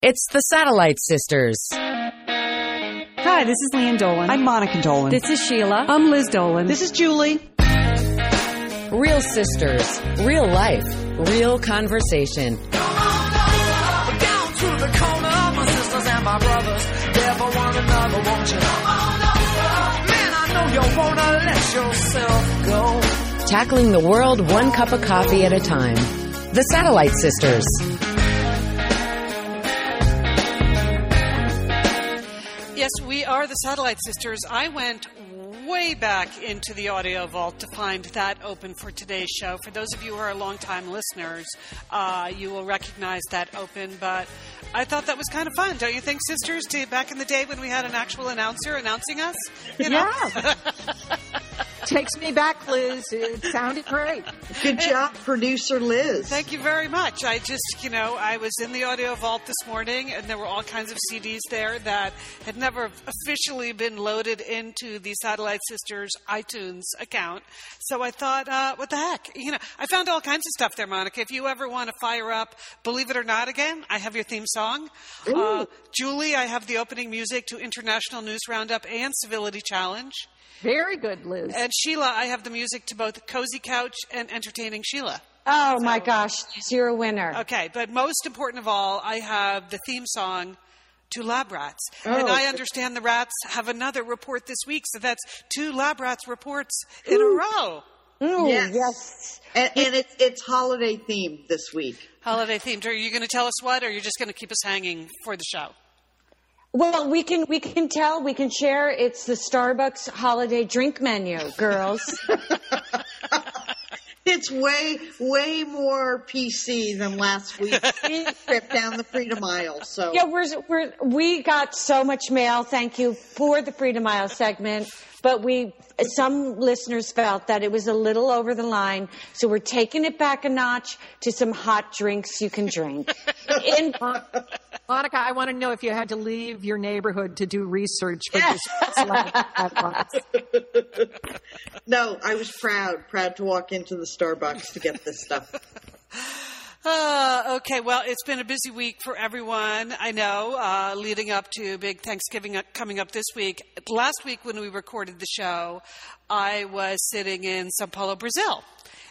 It's the Satellite Sisters. Hi, this is Lian Dolan. I'm Monica Dolan. This is Sheila. I'm Liz Dolan. This is Julie. Real sisters, real life, real conversation. Come on over, down to the corner, my sisters and my brothers, there for one another, won't you? Come on over. Man, I know you wanna let yourself go. Tackling the world one cup of coffee at a time. The Satellite Sisters. Yes, we are the Satellite Sisters. I went way back into the audio vault to find that open for today's show. For those of you who are longtime listeners, uh, you will recognize that open, but I thought that was kind of fun, don't you think, sisters? To back in the day when we had an actual announcer announcing us, you know? Yeah. Takes me back, Liz. It sounded great. Good job, producer Liz. Thank you very much. I just, you know, I was in the audio vault this morning and there were all kinds of CDs there that had never officially been loaded into the Satellite Sisters iTunes account. So I thought, uh, what the heck? You know, I found all kinds of stuff there, Monica. If you ever want to fire up Believe It or Not again, I have your theme song. Uh, Julie, I have the opening music to International News Roundup and Civility Challenge. Very good, Liz. And Sheila, I have the music to both Cozy Couch and Entertaining Sheila. Oh my gosh, you're a winner. Okay, but most important of all, I have the theme song to Lab Rats. Oh. And I understand the rats have another report this week, so that's two Lab Rats reports in a row. Ooh, Yes. yes. And, and it's it's holiday themed this week. Holiday themed. Are you going to tell us what, or are you just going to keep us hanging for the show? Well, we can we can tell, we can share. It's the Starbucks holiday drink menu, girls. It's way way more PC than last week's trip down the Freedom Aisle. So yeah, we're, we're we got so much mail. Thank you for the Freedom Aisle segment. But we, some listeners felt that it was a little over the line, so we're taking it back a notch to some hot drinks you can drink. In, Monica, I want to know if you had to leave your neighborhood to do research for this advice. no, I was proud proud to walk into the Starbucks to get this stuff. Uh, okay, well, it's been a busy week for everyone. I know, uh, leading up to big Thanksgiving coming up this week. Last week, when we recorded the show, I was sitting in Sao Paulo, Brazil.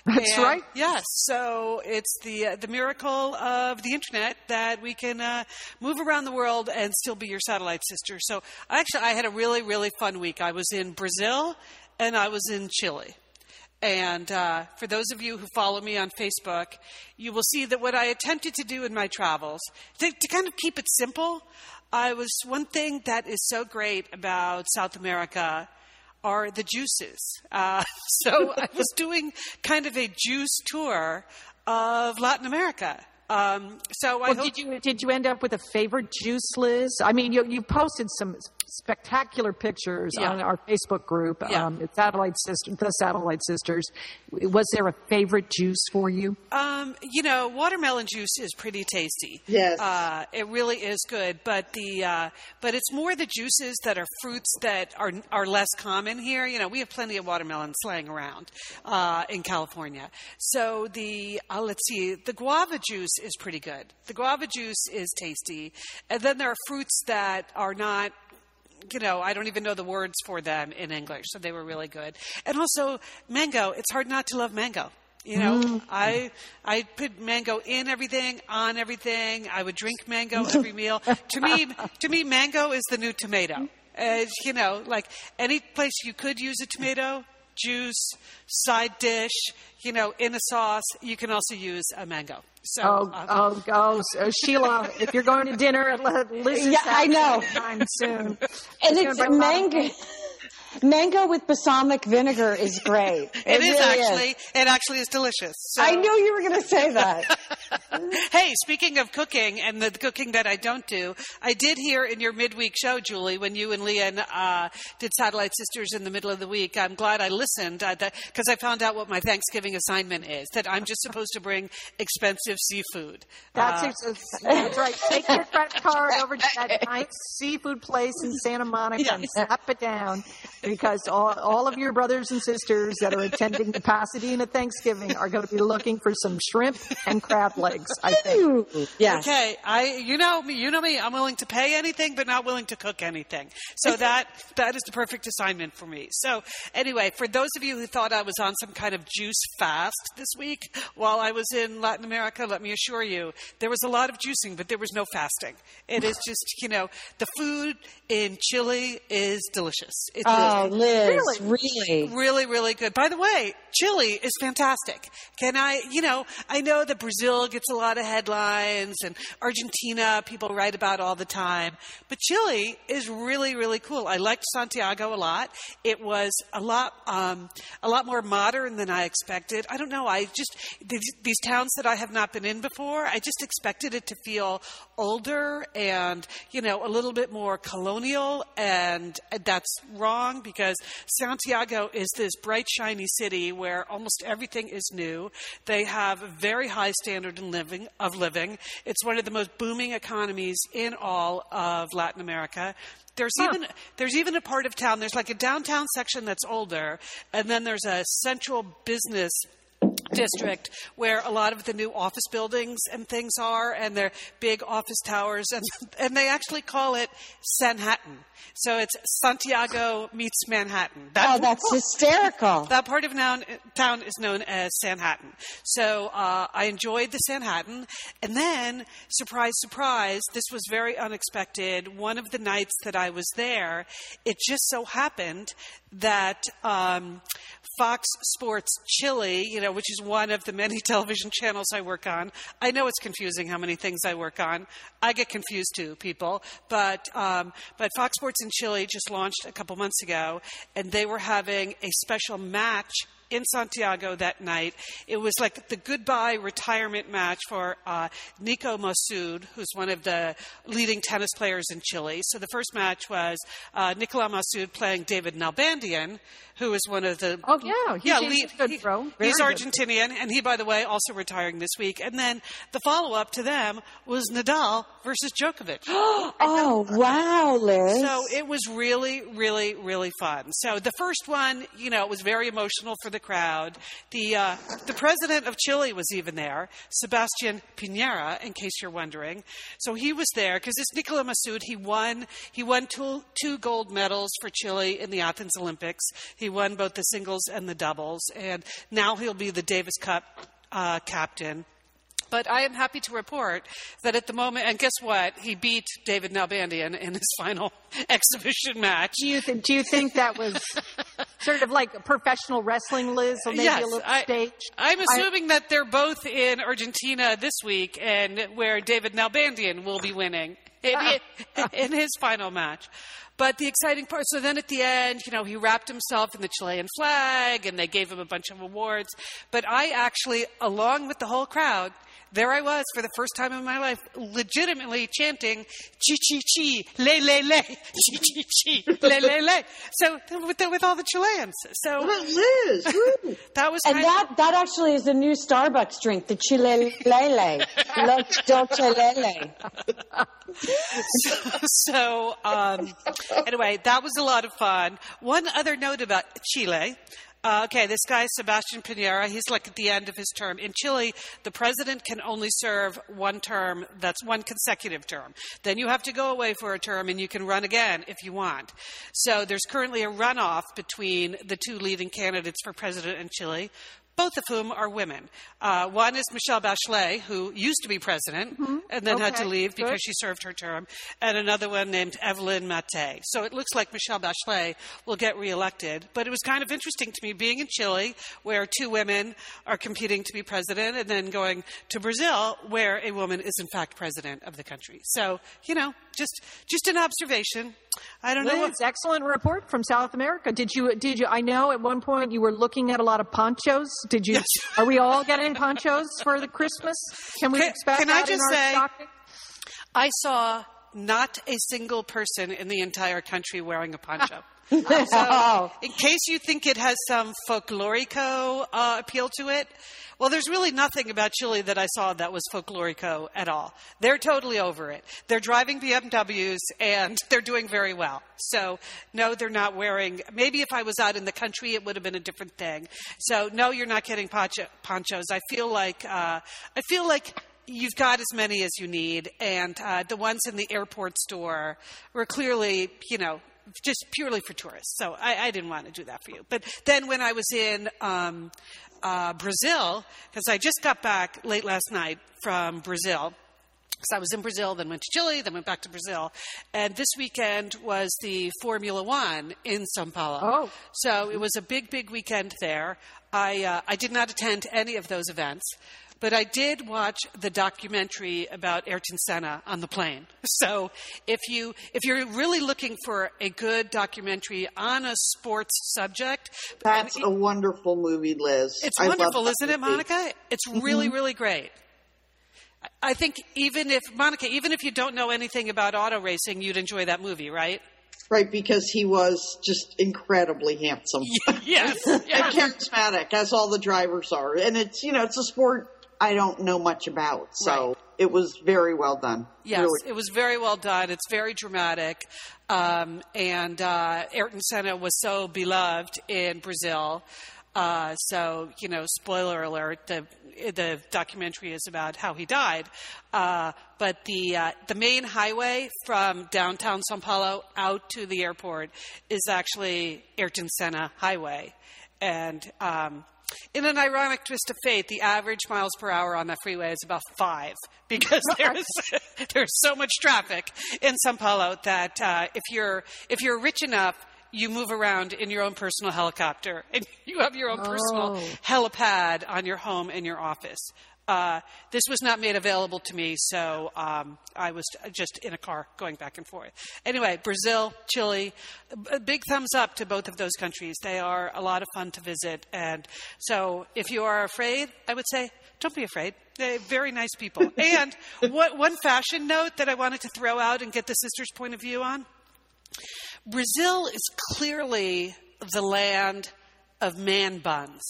That's And- right. Yes. So it's the uh, the miracle of the internet that we can uh, move around the world and still be your satellite sister. So actually, I had a really really fun week. I was in Brazil and I was in Chile. And uh, for those of you who follow me on Facebook, you will see that what I attempted to do in my travels, to, to kind of keep it simple, I was one thing that is so great about South America are the juices. Uh, so I was doing kind of a juice tour of Latin America. Um, so I Well, hope did you did you end up with a favorite juice, Liz? I mean, you you posted some spectacular pictures Yeah. on our Facebook group, Yeah. um, the Satellite Sister, the Satellite Sisters. Was there a favorite juice for you? Um, you know, watermelon juice is pretty tasty. Yes. uh, it really is good. But the uh, but it's more the juices that are fruits that are are less common here. You know, we have plenty of watermelon slang around uh, in California. So the uh, let's see, the guava juice is pretty good. The guava juice is tasty, and then there are fruits that are not you know, I don't even know the words for them in English, so they were really good. And also mango. It's hard not to love mango. You know, mm. I I put mango in everything, on everything. I would drink mango every meal. to me, to me, mango is the new tomato. As you know, like any place you could use a tomato, juice, side dish, you know, in a sauce, you can also use a mango. So, Oh, uh, oh, oh, so Sheila, if you're going to dinner at Li- Liz's Yeah, I know. anytime soon, and gonna it's a mango. Mango with balsamic vinegar is great. it is really actually, it actually is delicious. So. I knew you were going to say that. Hey, speaking of cooking and the cooking that I don't do, I did hear in your midweek show, Julie, when you and Lian uh, did Satellite Sisters in the middle of the week. I'm glad I listened because I found out what my Thanksgiving assignment is that I'm just supposed to bring expensive seafood. That's, Uh, it. that's right. Take your credit card over to that nice seafood place in Santa Monica and slap it down because all, all of your brothers and sisters that are attending the Pasadena Thanksgiving are going to be looking for some shrimp and crab legs. I think. Ooh, yes. Okay, I you know me, you know me. I'm willing to pay anything, but not willing to cook anything. So that that is the perfect assignment for me. So anyway, for those of you who thought I was on some kind of juice fast this week while I was in Latin America, let me assure you, there was a lot of juicing, but there was no fasting. It is just you know the food in Chile is delicious. It's Oh, Liz, Really? really? really really good. By the way chile is fantastic. Can i you know i know that brazil gets a lot of headlines and argentina people write about all the time but chile is really really cool. I liked santiago a lot. It was a lot um, a lot more modern than i expected. I don't know i just these, these towns that i have not been in before i just expected it to feel older and you know a little bit more colonial and that's wrong because Santiago is this bright shiny city where almost everything is new. They have a very high standard in living of living. It's one of the most booming economies in all of Latin America. There's even there's even a part of town there's like a downtown section that's older and then there's a central business district where a lot of the new office buildings and things are and they're big office towers and and they actually call it Sanhattan. So it's Santiago meets Manhattan. Oh, that's hysterical. That part of town is known as Sanhattan. So uh, I enjoyed the Sanhattan. And then, surprise, surprise, this was very unexpected. One of the nights that I was there, it just so happened that um, Fox Sports Chile, you know, which is one of the many television channels I work on. I know it's confusing how many things I work on. I get confused too, people. But um, but Fox Sports in Chile just launched a couple months ago, and they were having a special match in Santiago that night. It was like the goodbye retirement match for uh, Nico Massú, who's one of the leading tennis players in Chile. So the first match was uh, Nicola Massú playing David Nalbandian, who is one of the Oh, yeah, he's- yeah, lead- good he- pro. Very he's. Argentinian, and he, by the way, also retiring this week. And then the follow up to them was Nadal versus Djokovic. Oh, wow, Liz. So it was really, really, really fun. So the first one, you know, it was very emotional for the crowd. The uh, the president of Chile was even there, Sebastian Piñera, in case you're wondering. So he was there because this Nicola Massú, he won he won two, two gold medals for Chile in the Athens Olympics. He won both the singles and the doubles, and now he'll be the Davis Cup uh, captain. But I am happy to report that at the moment, and guess what? He beat David Nalbandian in his final exhibition match. Do you th- do you think that was sort of like a professional wrestling, Liz, or maybe yes, a little I, stage? I'm I- assuming that they're both in Argentina this week, and where David Nalbandian will be winning in, in his final match. But the exciting part, so then at the end, you know, he wrapped himself in the Chilean flag and they gave him a bunch of awards. But I actually, along with the whole crowd, there I was for the first time in my life, legitimately chanting "chi chi chi le le le chi chi chi le le le." So with the, with all the Chileans, so What Liz? That was and kind that, that actually is a new Starbucks drink, the Chile Lele. Lo Dolce Lele. so um, anyway, that was a lot of fun. One other note about Chile. Uh, okay, this guy Sebastian Piñera, he's like at the end of his term. In Chile, the president can only serve one term. That's one consecutive term. Then you have to go away for a term, and you can run again if you want. So there's currently a runoff between the two leading candidates for president in Chile. Both of whom are women. Uh, one is Michelle Bachelet, who used to be president and then had to Okay, leave because good. she served her term, and another one named Evelyn Matthei. So it looks like Michelle Bachelet will get reelected. But it was kind of interesting to me being in Chile, where two women are competing to be president, and then going to Brazil, where a woman is in fact president of the country. So you know, just just an observation. I don't know. Liz, What, excellent report from South America. Did you? Did you? I know at one point you were looking at a lot of ponchos. Did you? Are we all getting ponchos for the Christmas? Can we Can- expect can I just our say- stocking? I saw not a single person in the entire country wearing a poncho. Oh. In case you think it has some folklorico uh, appeal to it, well, there's really nothing about Chile that I saw that was folklorico at all. They're totally over it. They're driving BMWs and they're doing very well. So, no, they're not wearing. Maybe if I was out in the country, it would have been a different thing. So, no, you're not getting poncho, ponchos. I feel like uh, I feel like you've got as many as you need, and uh, the ones in the airport store were clearly, you know, just purely for tourists. So I, I didn't want to do that for you. But then when I was in um, uh, Brazil, because I just got back late last night from Brazil. So I was in Brazil, then went to Chile, then went back to Brazil. And this weekend was the Formula One in Sao Paulo. Oh. So it was a big, big weekend there. I, uh, I did not attend any of those events, but I did watch the documentary about Ayrton Senna on the plane. So if, you, if you're really looking for a good documentary on a sports subject, That's and a wonderful movie, Liz. it's I wonderful, isn't it. Monica? It's mm-hmm. really, really great. I- think even if Monica, even if you don't know anything about auto racing, you'd enjoy that movie, right? Right, because he was just incredibly handsome. Yes. and charismatic, as all the drivers are. And it's, you know, it's a sport I don't know much about. So Right. it was very well done. Yes, Really. it was very well done. It's very dramatic. Um, and uh, Ayrton Senna was so beloved in Brazil. Uh, so, you know, spoiler alert, the, the documentary is about how he died. Uh, but the, uh, the main highway from downtown Sao Paulo out to the airport is actually Ayrton Senna Highway. And um, in an ironic twist of fate, the average miles per hour on that freeway is about five because there's there's so much traffic in Sao Paulo that uh, if you're if you're rich enough, you move around in your own personal helicopter and you have your own personal helipad on your home and your office. Uh, this was not made available to me, so um, I was just in a car going back and forth. Anyway, Brazil, Chile, a big thumbs up to both of those countries. They are a lot of fun to visit. And so if you are afraid, I would say, don't be afraid. They're very nice people. and what, one fashion note that I wanted to throw out and get the sisters' point of view on Brazil is clearly the land of man buns.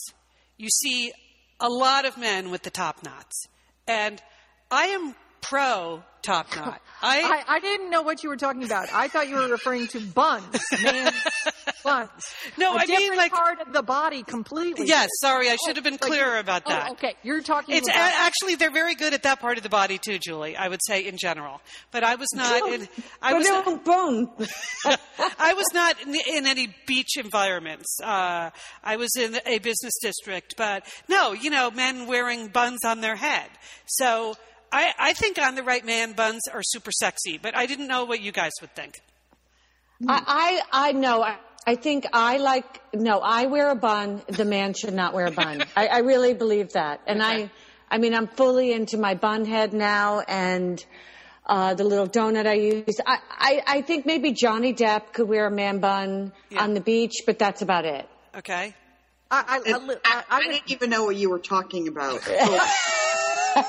You see a lot of men with the top knots. And I am pro top knot. I, I, I didn't know what you were talking about. I thought you were referring to buns, man buns. No, A I mean, like- part of the body completely. yes, sorry, I should have been Like, clearer about oh, that. okay, you're talking It's a- about. actually they're very good at that part of the body too, Julie. I would say in general, but I was not. In, I was. Boom, boom. I was not in, in any beach environments. Uh, I was in a business district, but no, you know, men wearing buns on their head. So I, I think on the right man, buns are super sexy. But I didn't know what you guys would think. I, I, I know. I, I think I like, no, I wear a bun. The man should not wear a bun. I, I really believe that. And I, I mean, I'm fully into my bun head now and, uh, the little donut I use. I, I, I think maybe Johnny Depp could wear a man bun Yeah. on the beach, but that's about it. Okay. I, I, I, I, I, I, I didn't even know what you were talking about.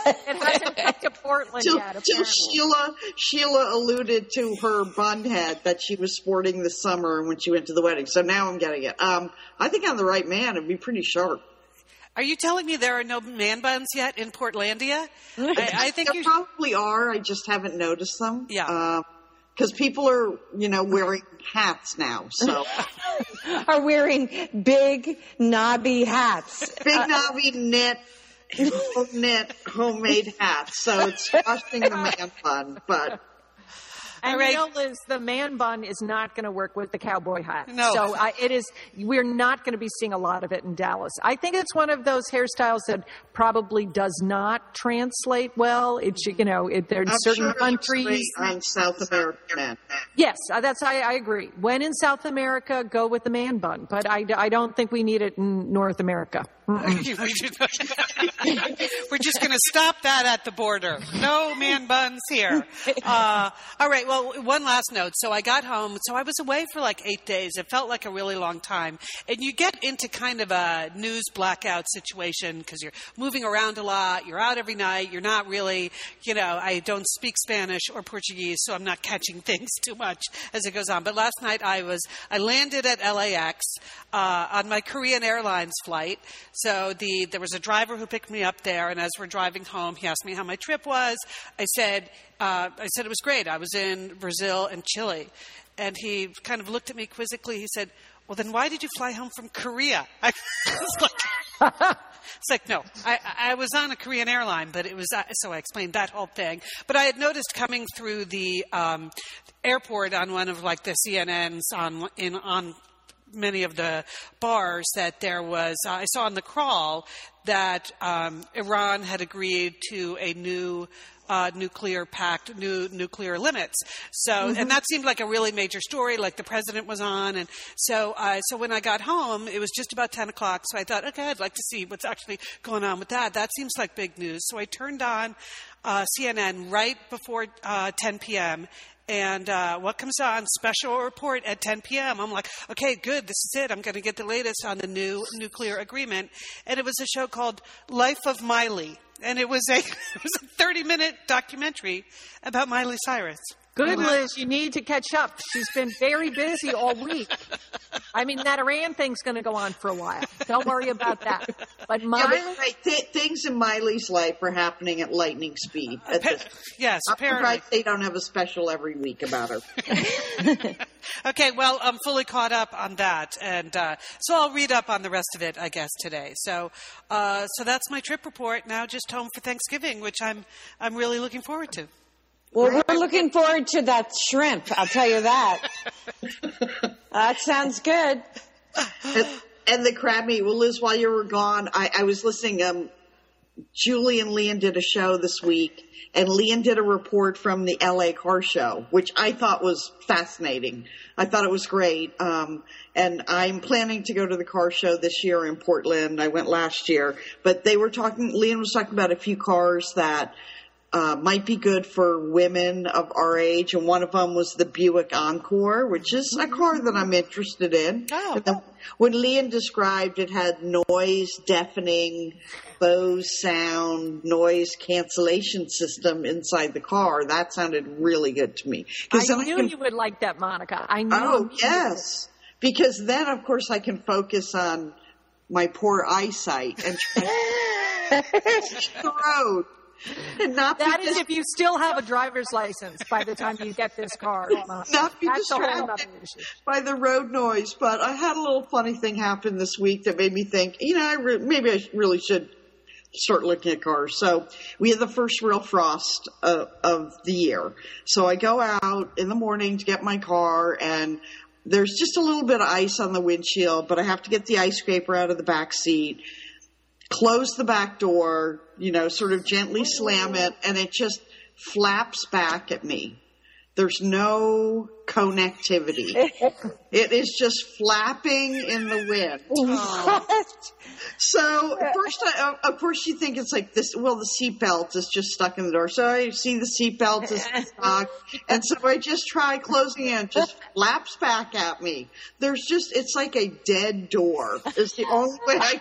it hasn't come to Portland Till, yet. till. Sheila Sheila alluded to her bun head that she was sporting this summer when she went to the wedding. So now I'm getting it. Um, I think I'm the right man, it'd be pretty sharp. Are you telling me there are no man buns yet in Portlandia? I, I think there probably are. I just haven't noticed them. Yeah. Because people are, you know, wearing hats now. So Are wearing big knobby hats. big knobby knit, knit homemade hats. So it's costing the man bun, but And All right. you know, Liz, the man bun is not going to work with the cowboy hat. No. So I, it is. We're not going to be seeing a lot of it in Dallas. I think it's one of those hairstyles that probably does not translate well. It's you know, it, there's I'm certain sure countries. great on South American. Yes, uh, that's I, I agree. When in South America, go with the man bun, but I, I don't think we need it in North America. We're just going to stop that at the border. No man buns here. Uh, all right. Well, one last note. So I got home. So I was away for like eight days. It felt like a really long time. And you get into kind of a news blackout situation because you're moving around a lot. You're out every night. You're not really, you know, I don't speak Spanish or Portuguese, so I'm not catching things too much as it goes on. But last night I was, I landed at LAX uh, on my Korean Airlines flight. So the there was a driver who picked me up there, and as we're driving home, he asked me how my trip was. I said, uh, I said it was great. I was in Brazil and Chile, and he kind of looked at me quizzically. He said, well, then why did you fly home from Korea? I was like, it's like, no, I, I was on a Korean airline, but it was, uh, so I explained that whole thing. But I had noticed coming through the um, airport on one of like the CNNs on, in, on many of the bars that there was, uh, I saw on the crawl that um, Iran had agreed to a new uh, nuclear pact, new nuclear limits. So, Mm-hmm. and that seemed like a really major story. Like the president was on, and so, uh, so when I got home, it was just about ten o'clock. So I thought, okay, I'd like to see what's actually going on with that. That seems like big news. So I turned on uh, CNN right before uh, 10 p.m. And uh, what comes on? Special report at 10 p.m. I'm like, okay, good. This is it. I'm going to get the latest on the new nuclear agreement. And it was a show called Life of Miley, and it was a it was a 30 minute documentary about Miley Cyrus. Good, Liz. You need to catch up. She's been very busy all week. I mean, that Iran thing's going to go on for a while. Don't worry about that. But Yeah, but right, th- things in Miley's life are happening at lightning speed. At Appa- this- yes, I'm apparently. they don't have a special every week about her. Okay, well, I'm fully caught up on that, and uh, so I'll read up on the rest of it, I guess, today. So, uh, so that's my trip report. Now, just home for Thanksgiving, which I'm I'm really looking forward to. Well, we're looking forward to that shrimp. I'll tell you that. that sounds good. and, and the crab meat. Well, Liz, while you were gone, I, I was listening. Um, Julie and Lian did a show this week, and Lian did a report from the LA car show, which I thought was fascinating. I thought it was great. Um, and I'm planning to go to the car show this year in Portland. I went last year, but they were talking, Lian was talking about a few cars that uh, might be good for women of our age, and one of them was the Buick Encore, which is a car that I'm interested in. Oh. Then when Lian described it had noise deafening, Bose sound, noise cancellation system inside the car, that sounded really good to me. I knew can- you would like that, Monica. I knew. Oh, yes. Because then, of course, I can focus on my poor eyesight and the road. And not That is if you still have a driver's license by the time you get this car. Not be That's distracted by the road noise. But I had a little funny thing happen this week that made me think, you know, I re- maybe I really should start looking at cars. So we had the first real frost uh, of the year. So I go out in the morning to get my car and there's just a little bit of ice on the windshield, but I have to get the ice scraper out of the back seat, close the back door, you know, sort of gently slam it, and it just flaps back at me. There's no connectivity. It is just flapping in the wind. So first, I, of course, you think it's like this. Well, the seatbelt is just stuck in the door. So I see the seatbelt is stuck, and so I just try closing it. it Just flaps back at me. There's just it's like a dead door. It's the only way I.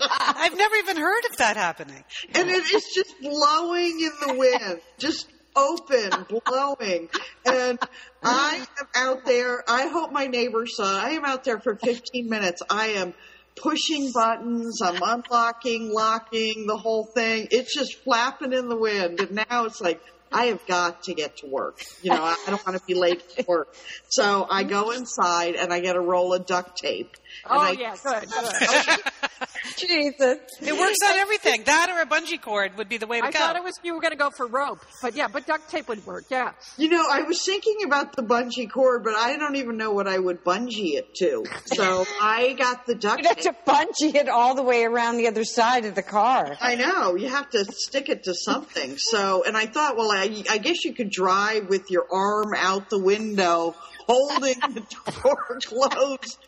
I've never even heard of that happening. and it is just blowing in the wind, just open, blowing. And I am out there. I hope my neighbors saw. I am out there for 15 minutes. I am pushing buttons. I'm unlocking, locking, the whole thing. It's just flapping in the wind. And now it's like. I have got to get to work. You know, I I don't want to be late for work. So I go inside and I get a roll of duct tape. And Oh I, yeah, good. good. Jesus. It works on everything. That or a bungee cord would be the way to I go. I thought it was you were going to go for rope, but yeah, but duct tape would work. Yeah. You know, I was thinking about the bungee cord, but I don't even know what I would bungee it to. So I got the duct tape. You'd have to bungee it all the way around the other side of the car. I know you have to stick it to something. So, and I thought, well, I, I guess you could drive with your arm out the window, holding the door closed.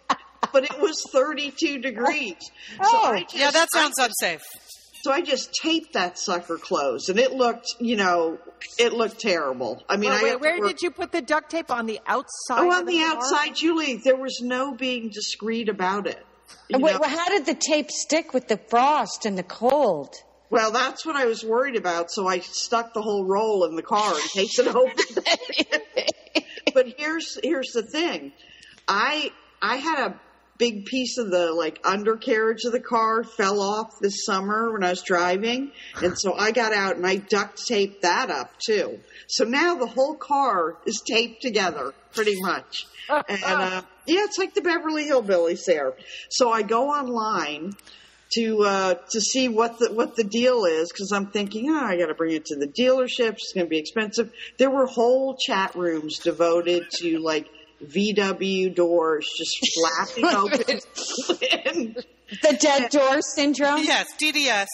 But it was 32 degrees. Oh, I oh. just, yeah, that sounds unsafe. So I just taped that sucker closed, and it looked, you know, it looked terrible. I mean, Wait, I wait, have where work- did you put the duct tape on the outside? Oh, of on the car? outside, Julie, there was no being discreet about it. Wait, well, how did the tape stick with the frost and the cold? Well, that's what I was worried about, so I stuck the whole roll in the car in case it opened. but here's here's the thing. I I had a big piece of the like undercarriage of the car fell off this summer when I was driving, and so I got out and I duct taped that up too. So now the whole car is taped together pretty much. And uh, yeah, it's like the Beverly Hillbillies there. So I go online to uh, to see what the what the deal is because I'm thinking, oh, I got to bring it to the dealership. It's going to be expensive. There were whole chat rooms devoted to like VW doors just flapping open. The dead door syndrome. Yes, DDS.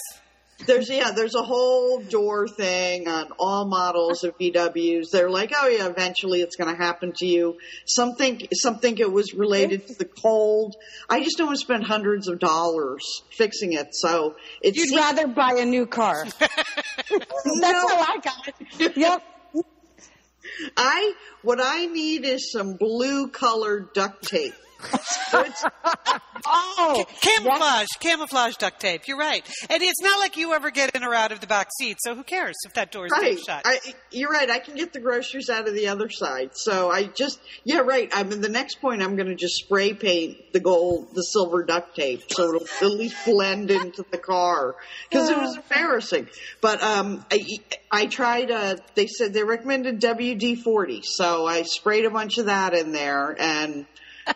there's yeah, there's a whole door thing on all models of VWs. They're like, oh yeah, eventually it's going to happen to you. Some think some think it was related to the cold. I just don't want to spend hundreds of dollars fixing it. So it's You'd rather buy a new car. That's how I got it. Yep. I what I need is some blue colored duct tape. Oh, Camouflage, camouflage duct tape. You're right. And it's not like you ever get in or out of the back seat, so who cares if that door is right. shut? I, you're right. I can get the groceries out of the other side. So I just yeah, right. I mean, the next point I'm going to just spray paint the gold, the silver duct tape, so it'll at least blend into the car because it was embarrassing. But um, I I tried. Uh, they said they recommended WD forty, so I sprayed a bunch of that in there and.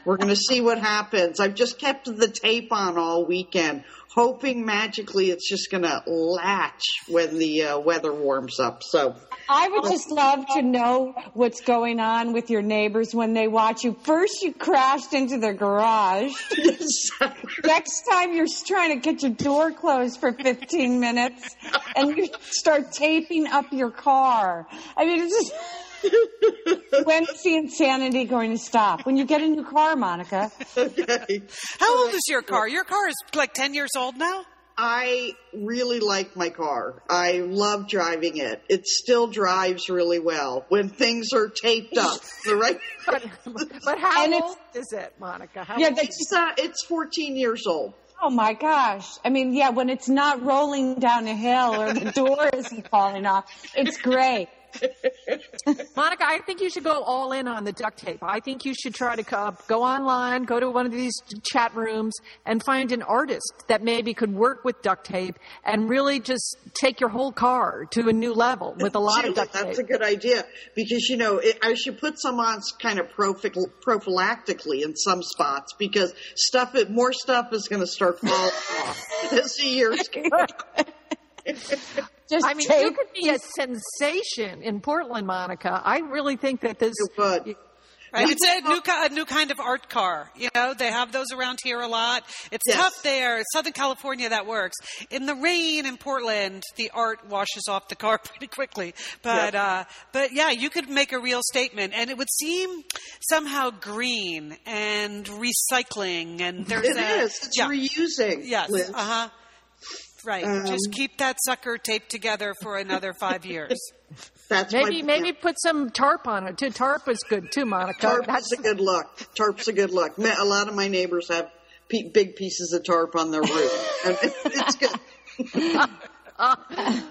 We're going to see what happens. I've just kept the tape on all weekend, hoping magically it's just going to latch when the uh, weather warms up. So, I would just love to know what's going on with your neighbors when they watch you. First, you crashed into their garage. Next time, you're trying to get your door closed for 15 minutes, and you start taping up your car. I mean, it's just. When's the insanity going to stop? When you get a new car, Monica. okay. How old is your car? Your car is like 10 years old now? I really like my car. I love driving it. It still drives really well when things are taped up. The right. But, but how And old is it, Monica? How Yeah, old It's, uh, it's 14 years old. Oh my gosh. I mean, yeah, when it's not rolling down a hill or the door isn't falling off, it's great. Monica, I think you should go all in on the duct tape. I think you should try to uh, go online, go to one of these chat rooms, and find an artist that maybe could work with duct tape and really just take your whole car to a new level with a lot Gee, of duct tape. That's a good idea because you know it, I should put some on kind of prophy- prophylactically in some spots because stuff, more stuff is going to start falling off as the years go. Just I mean, tape. you could be a sensation in Portland, Monica. I really think that this. You would. Right? It's a new, a new kind of art car. You know, they have those around here a lot. It's Yes. tough there. Southern California, that works. In the rain in Portland, the art washes off the car pretty quickly. But, uh, but yeah, you could make a real statement and it would seem somehow green and recycling and there's It a, is. It's yeah. reusing. Yes. Uh huh. Right. Um, Just keep that sucker taped together for another five years. That's Maybe my, maybe put some tarp on it too. Tarp is good too, Monica. Tarp That's is a good look. Tarp's a good look. A lot of my neighbors have pe- big pieces of tarp on their roof, it's good.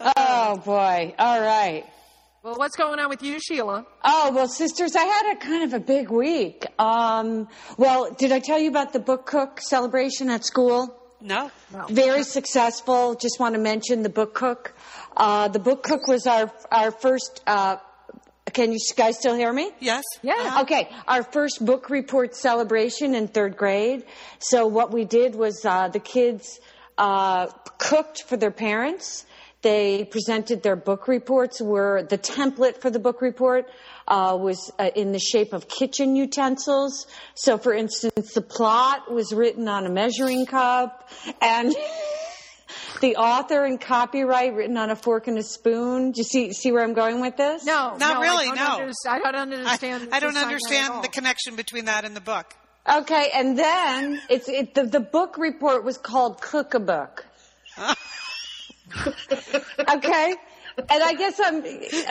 Oh boy. All right. well. What's going on with you, Sheila? Oh, well, sisters, I had a kind of a big week. Um, well, did I tell you about the book cook celebration at school? No? Very successful. Just want to mention the book cook. Uh, the book cook was our, our first, uh, can you guys still hear me? Yes? Yeah. Okay, our first book report celebration in third grade. So what we did was uh, the kids uh, cooked for their parents. They presented their book reports. Were the template for the book report uh, was uh, in the shape of kitchen utensils. So, for instance, the plot was written on a measuring cup, and the author and copyright written on a fork and a spoon. Do you see see where I'm going with this? No, Not no, really, I don't no. under- I don't understand. I don't this assignment at understand the connection between that and the book. Okay, and then it's it, the, the book report was called Cook a Book. okay, and I guess I'm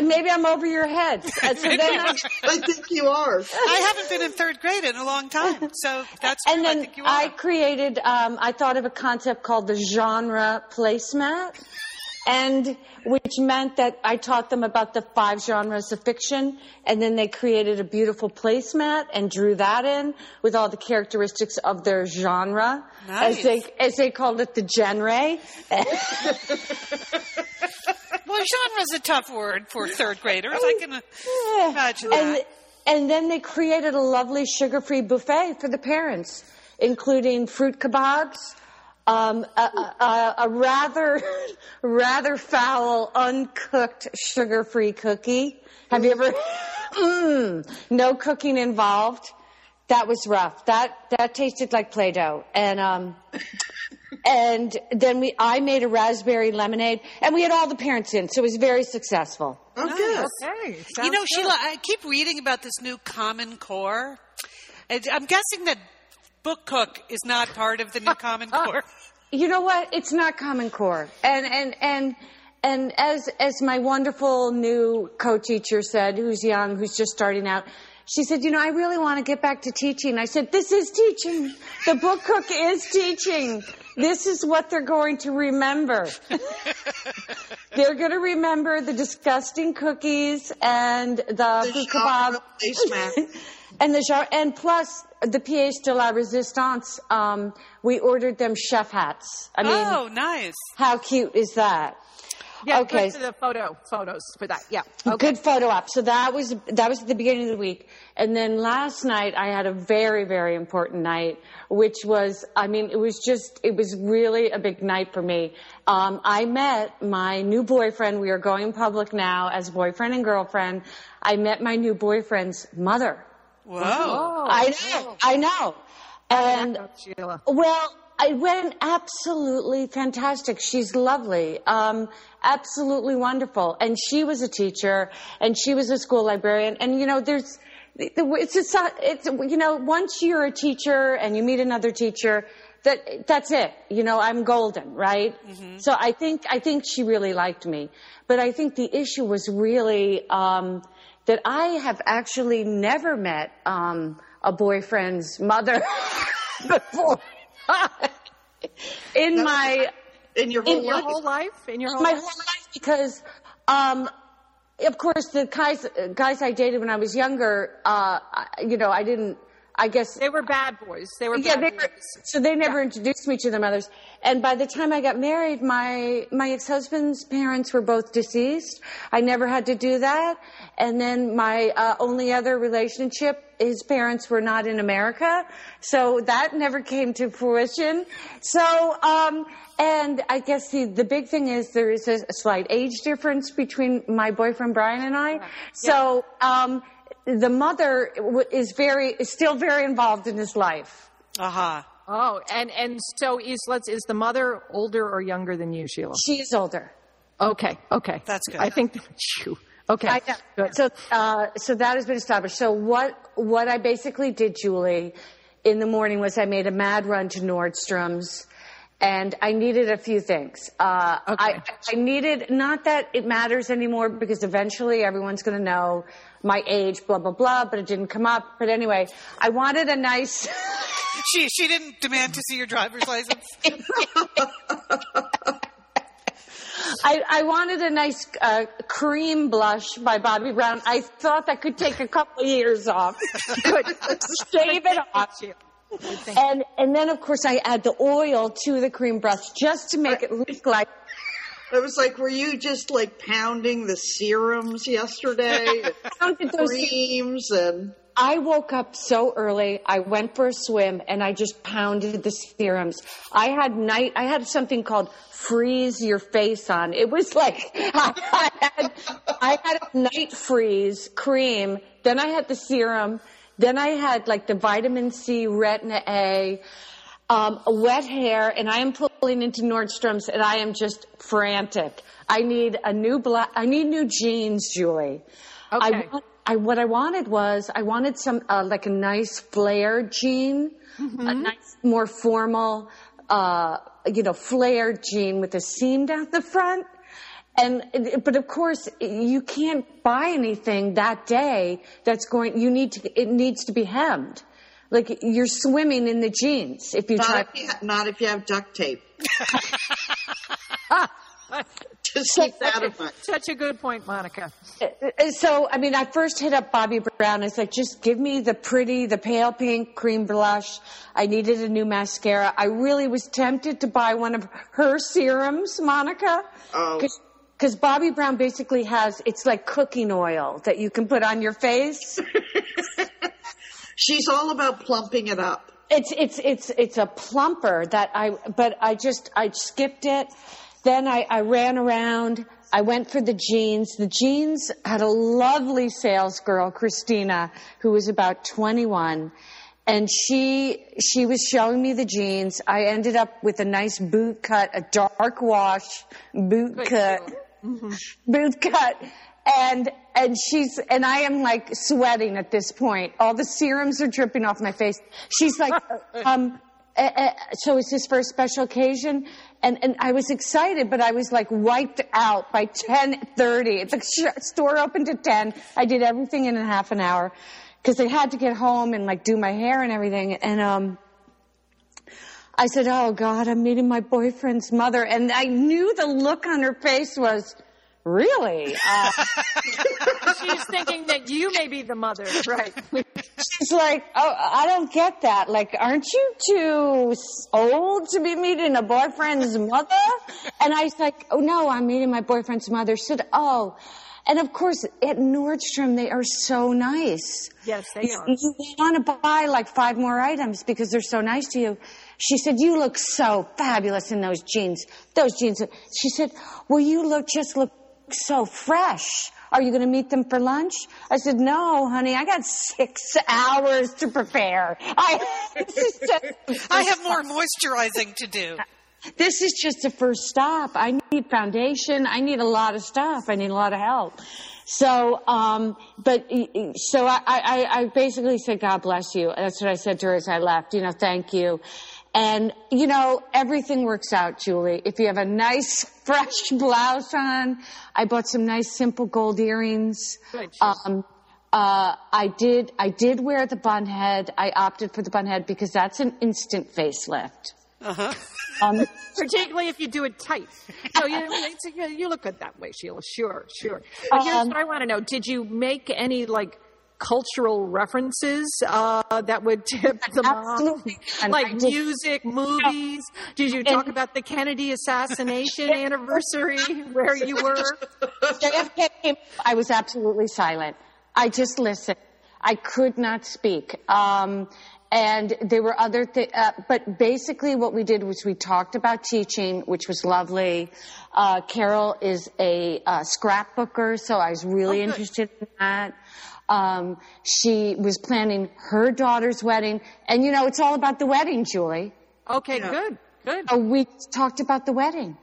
maybe I'm over your heads. Uh, So I, I think you are. I haven't been in third grade in a long time, so that's and. I then think you I created. Um, I thought of a concept called the genre placemat. And which meant that I taught them about the five genres of fiction, and then they created a beautiful placemat and drew that in with all the characteristics of their genre, Nice. as they as they called it, the genre. Well, genre is a tough word for third graders. I can imagine and that. and then they created a lovely sugar-free buffet for the parents, including fruit kebabs. Um, a, a, a rather, rather foul, uncooked sugar-free cookie. Have you ever? Mm, no cooking involved. That was rough. That that tasted like Play-Doh, and um, and then we I made a raspberry lemonade, and we had all the parents in, so it was very successful. Oh, good. Okay. You know, good. Sheila, I keep reading about this new Common Core. I'm guessing that Book Cook is not part of the new Common uh, uh, Core. You know what? It's not Common Core. And and and and as as my wonderful new co-teacher said, who's young, who's just starting out, she said, "You know, I really want to get back to teaching." I said, "This is teaching. The book cook is teaching. This is what they're going to remember. they're going to remember the disgusting cookies and the, The fruit kebab and the genre, and plus the pièce de la résistance. Um, we ordered them chef hats. I mean, oh, nice. how cute is that? Yeah, okay. good for the photo photos for that. Yeah. Okay. Good photo op. So that was that was at the beginning of the week, and then last night I had a very very important night, which was I mean it was just it was really a big night for me. Um, I met my new boyfriend. We are going public now as boyfriend and girlfriend. I met my new boyfriend's mother. Whoa. Oh, I know, I know, and Sheila. Well, I went absolutely fantastic. She's lovely, um, absolutely wonderful, and she was a teacher, and she was a school librarian, and you know, there's, it's just, it's you know, once you're a teacher and you meet another teacher. That that's it. You know, I'm golden, right? So I think I think she really liked me, but I think the issue was really um, that I have actually never met um, a boyfriend's mother before in my In your In whole Your life. whole life? In your whole my life? whole life because um of course the guys guys I dated when I was younger uh you know I didn't I guess They were bad boys. They were yeah, bad they boys. were, so they never introduced me to their mothers. And by the time I got married, my my ex husband's parents were both deceased. I never had to do that. And then my uh, only other relationship, his parents were not in America, so that never came to fruition. So, um, and I guess the the big thing is there is a, a slight age difference between my boyfriend Brian and I. So. Um, the mother is very is still very involved in his life. Aha. Oh, and and so is let's is the mother older or younger than you, Sheila? She is older. Okay, okay, That's good. I think phew. okay, I good. So, uh, so that has been established. So what, what I basically did, Julie, in the morning was I made a mad run to Nordstrom's and I needed a few things. Uh, Okay. I, I needed, not that it matters anymore because eventually everyone's going to know my age, blah, blah, blah, but it didn't come up. But anyway, I wanted a nice, She she didn't demand to see your driver's license. I, I wanted a nice uh, cream blush by Bobbi Brown. I thought that could take a couple of years off. Could shave it off. And and then of course I add the oil to the cream brush just to make it look like It was like, were you just like pounding the serums yesterday? pounded those. Creams and I woke up so early. I went for a swim and I just pounded the serums. I had night. I had something called freeze your face on. It was like I, I had I had a night freeze cream. Then I had the serum. Then I had like the vitamin C, retina A. um, wet hair, and I am pulling into Nordstrom's, and I am just frantic. I need a new black. I need new jeans, Julie. I, Okay. want, I what I wanted was I wanted some uh, like a nice flared jean, a nice more formal, uh, you know, flared jean with a seam down the front. And but of course you can't buy anything that day that's going. You need to. It needs to be hemmed. Like you're swimming in the jeans if you try. not if you, ha- not if you have duct tape. Just keep that in mind. Such a good point, Monica. Uh, So, I mean, I first hit up Bobbi Brown. It's like, just give me the pretty, the pale pink cream blush. I needed a new mascara. I really was tempted to buy one of her serums, Monica. Oh. Because Bobbi Brown basically has, it's like cooking oil that you can put on your face. She's all about plumping it up. It's it's it's it's a plumper that I but I just I skipped it. Then I, I ran around. I went for the jeans. The jeans had a lovely sales girl, Christina, who was about 21. And she, she was showing me the jeans. I ended up with a nice boot cut, a dark wash boot cut, mm-hmm. boot cut. And, and she's, and I am like sweating at this point. All the serums are dripping off my face. She's like, um, uh, uh, so is this for a special occasion? And and I was excited, but I was like wiped out by ten thirty. The store opened at ten. I did everything in a half an hour because I had to get home and like do my hair and everything. And um, I said, "Oh God, I'm meeting my boyfriend's mother," and I knew the look on her face was. Really? Uh, She's thinking that you may be the mother, right? She's like, oh, I don't get that. Like, aren't you too old to be meeting a boyfriend's mother? And I was like, oh no, I'm meeting my boyfriend's mother. She said, oh. And of course, at Nordstrom, they are so nice. Yes, they are. You want to buy like five more items because they're so nice to you. She said, you look so fabulous in those jeans. Those jeans. She said, well, you look, just look so fresh. Are you going to meet them for lunch? I said, no, honey, I got six hours to prepare. I, just- I have more moisturizing to do. this is just a first stop. I need foundation. I need a lot of stuff. I need a lot of help. So, um, but so I, I, I basically said, God bless you. That's what I said to her as I left. You know, thank you. And you know, everything works out, Julie. If you have a nice fresh blouse on, I bought some nice simple gold earrings. Good. Um, uh, I did, I did wear the bun head. I opted for the bun head because that's an instant facelift. Um, Particularly if you do it tight. No, you, you, you look good that way, Sheila. Sure, sure. But here's Um, what I want to know: Did you make any like cultural references uh, that would tip them off? And Like did- music, movies. Did you talk about the Kennedy assassination anniversary where you were? JFK came, I was absolutely silent. I just listened. I could not speak. Um, and there were other things, uh, but basically what we did was we talked about teaching, which was lovely. Uh, Carol is a uh, scrapbooker, so I was really Oh, interested in that. Um, she was planning her daughter's wedding, and you know, it's all about the wedding, Julie. Okay, good, good. Uh, we talked about the wedding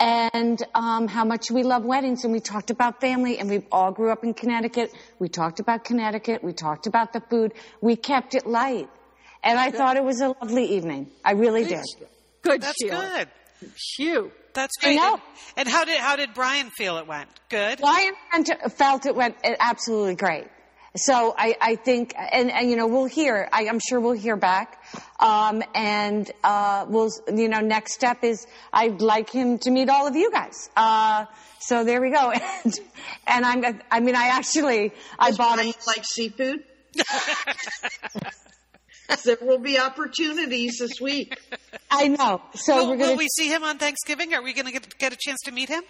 and um, how much we love weddings, and we talked about family, and we all grew up in Connecticut. We talked about Connecticut. We talked about the food. We kept it light, and I thought it was a lovely evening. I really did. Good, That's Sheila. good. Phew. That's I great. know. And, and how did how did Brian feel it went? Good. Brian felt- felt it went absolutely great. So I, I think, and, and you know, we'll hear. I, I'm sure we'll hear back. Um, and uh, we'll, you know, next step is I'd like him to meet all of you guys. Uh, so there we go. And, and I'm, I mean, I actually, I bought him. Like seafood? there will be opportunities this week. I know. So Will, we're will gonna we see him on Thanksgiving? Are we going to get, get a chance to meet him?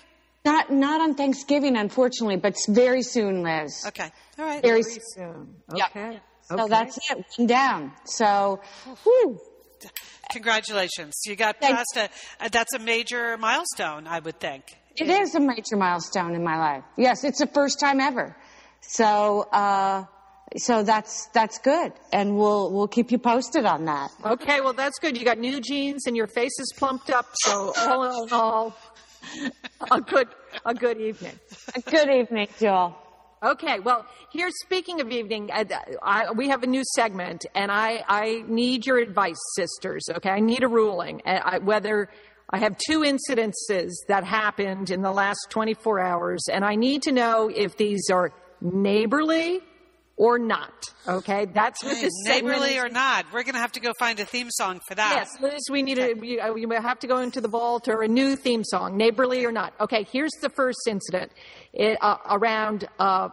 not not on Thanksgiving, unfortunately, but very soon, Liz. Okay. All right. Very Very soon. soon. Yeah. Okay. So Okay. that's it. One down. So, whew. Congratulations. You got Thank- past a, a that's a major milestone, I would think. It is a major milestone in my life. Yes, it's the first time ever. So, uh, so that's that's good, and we'll we'll keep you posted on that. Okay, well that's good. You got new jeans and your face is plumped up, so all in all, a good a good evening. Good evening, Joel. Okay, well, here, speaking of evening, uh, I, we have a new segment, and I, I need your advice, sisters, okay? I need a ruling. uh, I, whether I have two incidences that happened in the last 24 hours, and I need to know if these are neighborly or not. Okay, that's what this neighborly or not, we're going to have to go find a theme song for that. Yes, Liz, we need to. We, uh, we have to go into the vault or a new theme song, neighborly or not. Okay, here's the first incident. It, uh, around uh,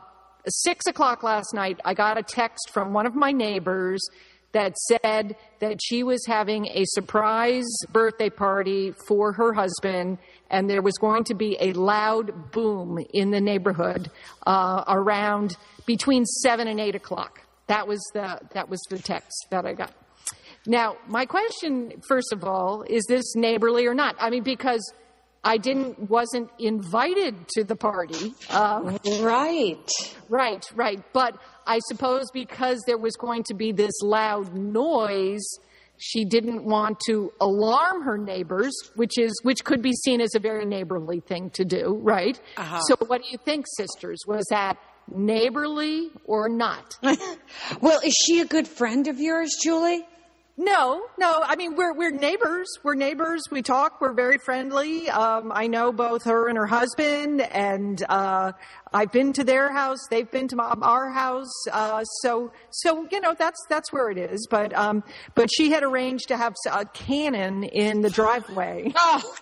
six o'clock last night, I got a text from one of my neighbors that said that she was having a surprise birthday party for her husband, and there was going to be a loud boom in the neighborhood uh, around between seven and eight o'clock. That was the that was the text that I got. Now, my question, first of all, is this neighborly or not? I mean, because I didn't wasn't invited to the party. Um, Right. right, right. But I suppose because there was going to be this loud noise, she didn't want to alarm her neighbors, which is which could be seen as a very neighborly thing to do, right? Uh-huh. So, what do you think, sisters? Was that neighborly or not? Well, is she a good friend of yours, Julie? No, no. I mean, we're we're neighbors. We're neighbors. We talk. We're very friendly. Um, I know both her and her husband, and uh, I've been to their house. They've been to my, our house. Uh, so, so you know, that's that's where it is. But um, but she had arranged to have a cannon in the driveway. Oh,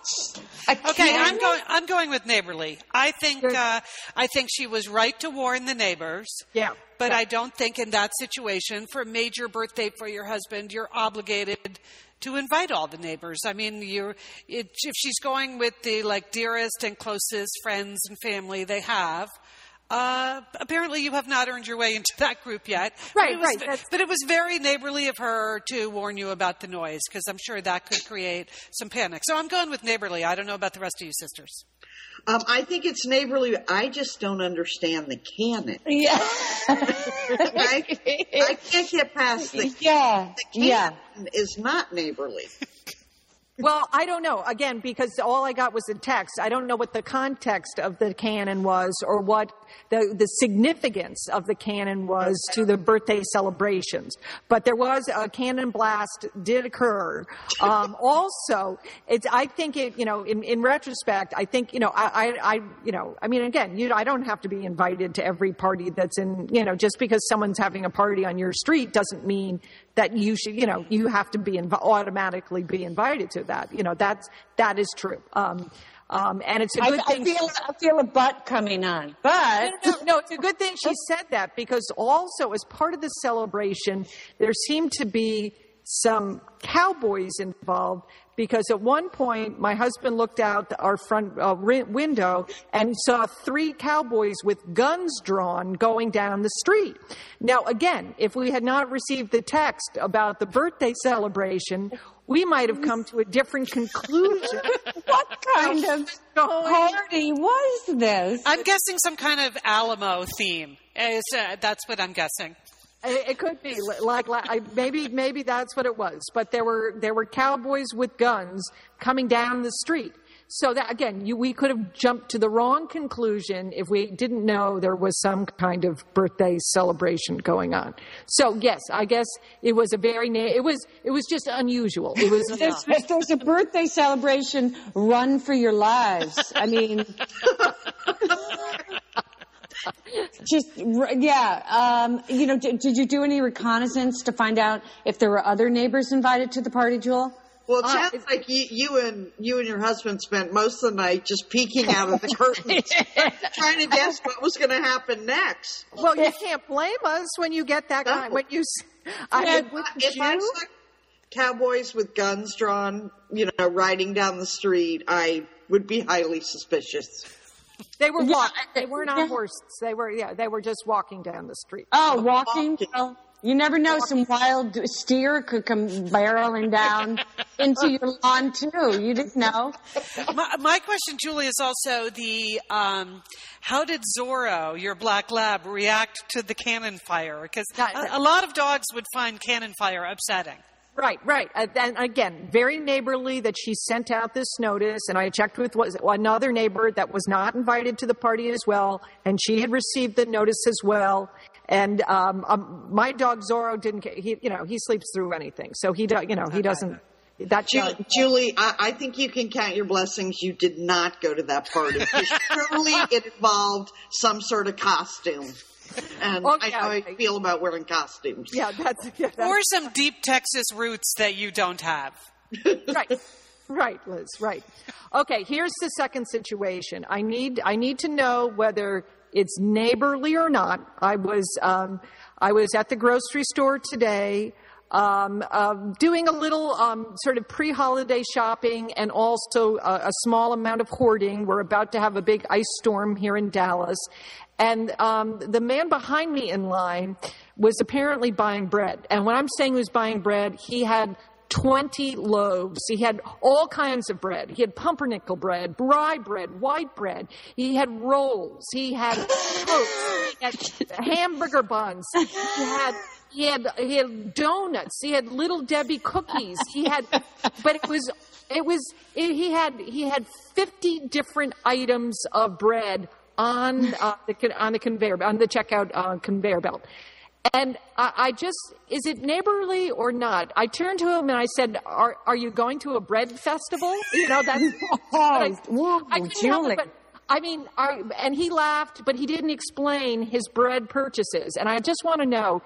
a Okay, I'm going. I'm going with neighborly. I think. Uh, I think she was right to warn the neighbors. Yeah. But I don't think in that situation, for a major birthday for your husband, you're obligated to invite all the neighbors. I mean, you're if she's going with the like dearest and closest friends and family they have. Uh, apparently, you have not earned your way into that group yet. Right, it was, right, But it was very neighborly of her to warn you about the noise because I'm sure that could create some panic. So I'm going with neighborly. I don't know about the rest of you sisters. Um, I think it's neighborly. I just don't understand the cannon. Yeah. I, I can't get past the, yeah. the Yeah. cannon is not neighborly. Well, I don't know. Again, because all I got was a text. I don't know what the context of the cannon was or what the, the significance of the cannon was to the birthday celebrations. But there was a cannon blast did occur. Um, also, it's, I think it, you know, in, in retrospect, I think, you know, I, I, I, you know, I mean, again, you, I don't have to be invited to every party that's in, you know, just because someone's having a party on your street doesn't mean that you should, you know, you have to be inv- automatically be invited to that. You know, that's that is true. Um, um, and it's a I, good I thing. feel I feel a butt coming on, but no, no, it's a good thing she said that because also as part of the celebration, there seemed to be some cowboys involved because at one point my husband looked out our front uh, window and saw three cowboys with guns drawn going down the street. Now again, if we had not received the text about the birthday celebration, we might have come to a different conclusion. what kind of party was this? I'm guessing some kind of Alamo theme. Is, uh, that's what I'm guessing. It, it could be like, like I, maybe maybe that's what it was. But there were there were cowboys with guns coming down the street. So that again, you, we could have jumped to the wrong conclusion if we didn't know there was some kind of birthday celebration going on. So yes, I guess it was a very na- it was it was just unusual. It was If, if there's a birthday celebration, run for your lives. I mean, just yeah. Um, you know, did, did you do any reconnaissance to find out if there were other neighbors invited to the party, Jewel? Well, it Uh, sounds it's- like you, you and you and your husband spent most of the night just peeking out of the curtains, trying to guess what was going to happen next. well, you can't blame us when you get that kind. When you, s- I If, wouldn't if I you? saw cowboys with guns drawn, you know, riding down the street, I would be highly suspicious. They were Yeah, walking. They weren't on yeah. horses. They were yeah. They were just walking down the street. Oh, walking. Well, you never know. Some wild steer could come barreling down into your lawn too. You didn't know. My, my question, Julie, is also the um, how did Zorro, your black lab, react to the cannon fire? Because a, a lot of dogs would find cannon fire upsetting. Right, right. And again, very neighborly that she sent out this notice, and I checked with another neighbor that was not invited to the party as well, and she had received the notice as well. And um, um, my dog Zorro didn't. ca- He, you know, he sleeps through anything, so he, do, you know, he doesn't. That Ju- Julie, I, I think you can count your blessings. You did not go to that party. Surely it involved some sort of costume. And Oh, I know how I feel about wearing costumes. Yeah, that's, yeah, that's Or some deep Texas roots that you don't have. right. Right, Liz, right. Okay, here's the second situation. I need I need to know whether it's neighborly or not. I was um, I was at the grocery store today um, um, doing a little um, sort of pre-holiday shopping and also a, a small amount of hoarding. We're about to have a big ice storm here in Dallas, and um, the man behind me in line was apparently buying bread. And when I'm saying he was buying bread, he had 20 loaves. He had all kinds of bread. He had pumpernickel bread, rye bread, white bread. He had rolls. He had toast. He had hamburger buns. He had he had he had donuts. He had little Debbie cookies. He had, but it was it was it, he had he had 50 different items of bread on uh, the on the conveyor on the checkout uh, conveyor belt. And I, I just, is it neighborly or not? I turned to him and I said, "Are are you going to a bread festival?" You know, that's. I, whoa, I couldn't help it, but I mean, I, and he laughed, but he didn't explain his bread purchases. And I just want to know: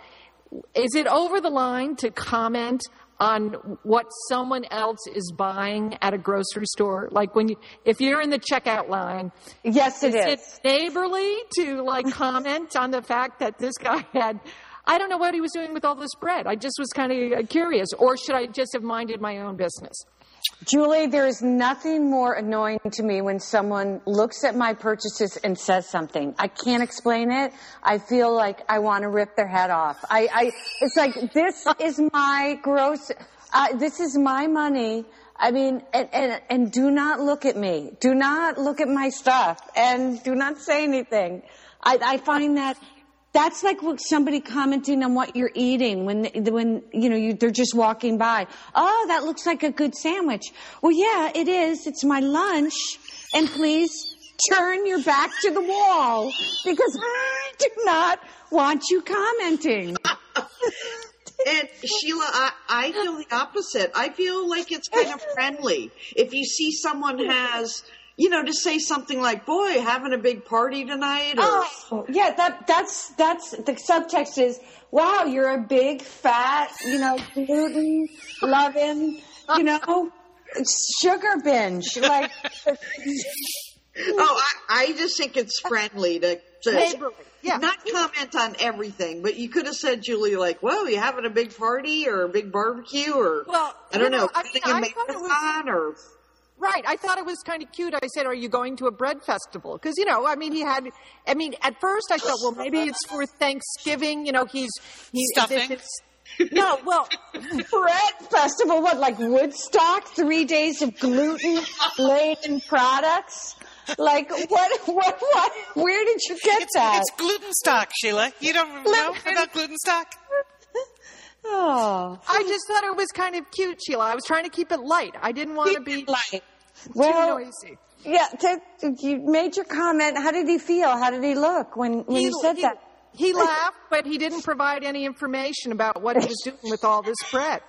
is it over the line to comment on what someone else is buying at a grocery store? Like when you, if you're in the checkout line, Yes, it is is. it neighborly to like comment on the fact that this guy had I don't know what he was doing with all this bread. I just was kind of curious. Or should I just have minded my own business? Julie, there is nothing more annoying to me when someone looks at my purchases and says something. I can't explain it. I feel like I want to rip their head off. I, I it's like this is my gross. Uh, this is my money. I mean, and, and and do not look at me. Do not look at my stuff, and do not say anything. I, I find that that's like somebody commenting on what you're eating when when you know you, they're just walking by. Oh, that looks like a good sandwich. Well, yeah, it is. It's my lunch, and please turn your back to the wall because I do not want you commenting. And Sheila, I, I feel the opposite. I feel like it's kind of friendly. If you see someone has, you know, to say something like, boy, having a big party tonight, or, Oh, yeah, that that's that's the subtext is wow, you're a big fat, you know, gluten loving, you know, sugar binge. Like oh, I, I just think it's friendly to, to yeah. not comment on everything, but you could have said, Julie, like, whoa, you having a big party or a big barbecue or, Well, I don't you know, know, I mean, I thought it was- or, Right. I thought it was kind of cute. I said, "Are you going to a bread festival?" Because you know, I mean, he had. I mean, at first I thought, well, maybe it's for Thanksgiving. You know, he's he's Stuffing? no, well, bread festival, what like Woodstock? Three days of gluten laden products. Like what? What? What? Where did you get It's, that? it's gluten stock, Sheila. You don't know about gluten stock? Oh, I just thought it was kind of cute, Sheila. I was trying to keep it light. I didn't want to be like too well, noisy. yeah. To, you made your comment. How did he feel? How did he look when when you said he, that? he laughed, but he didn't provide any information about what he was doing with all this bread.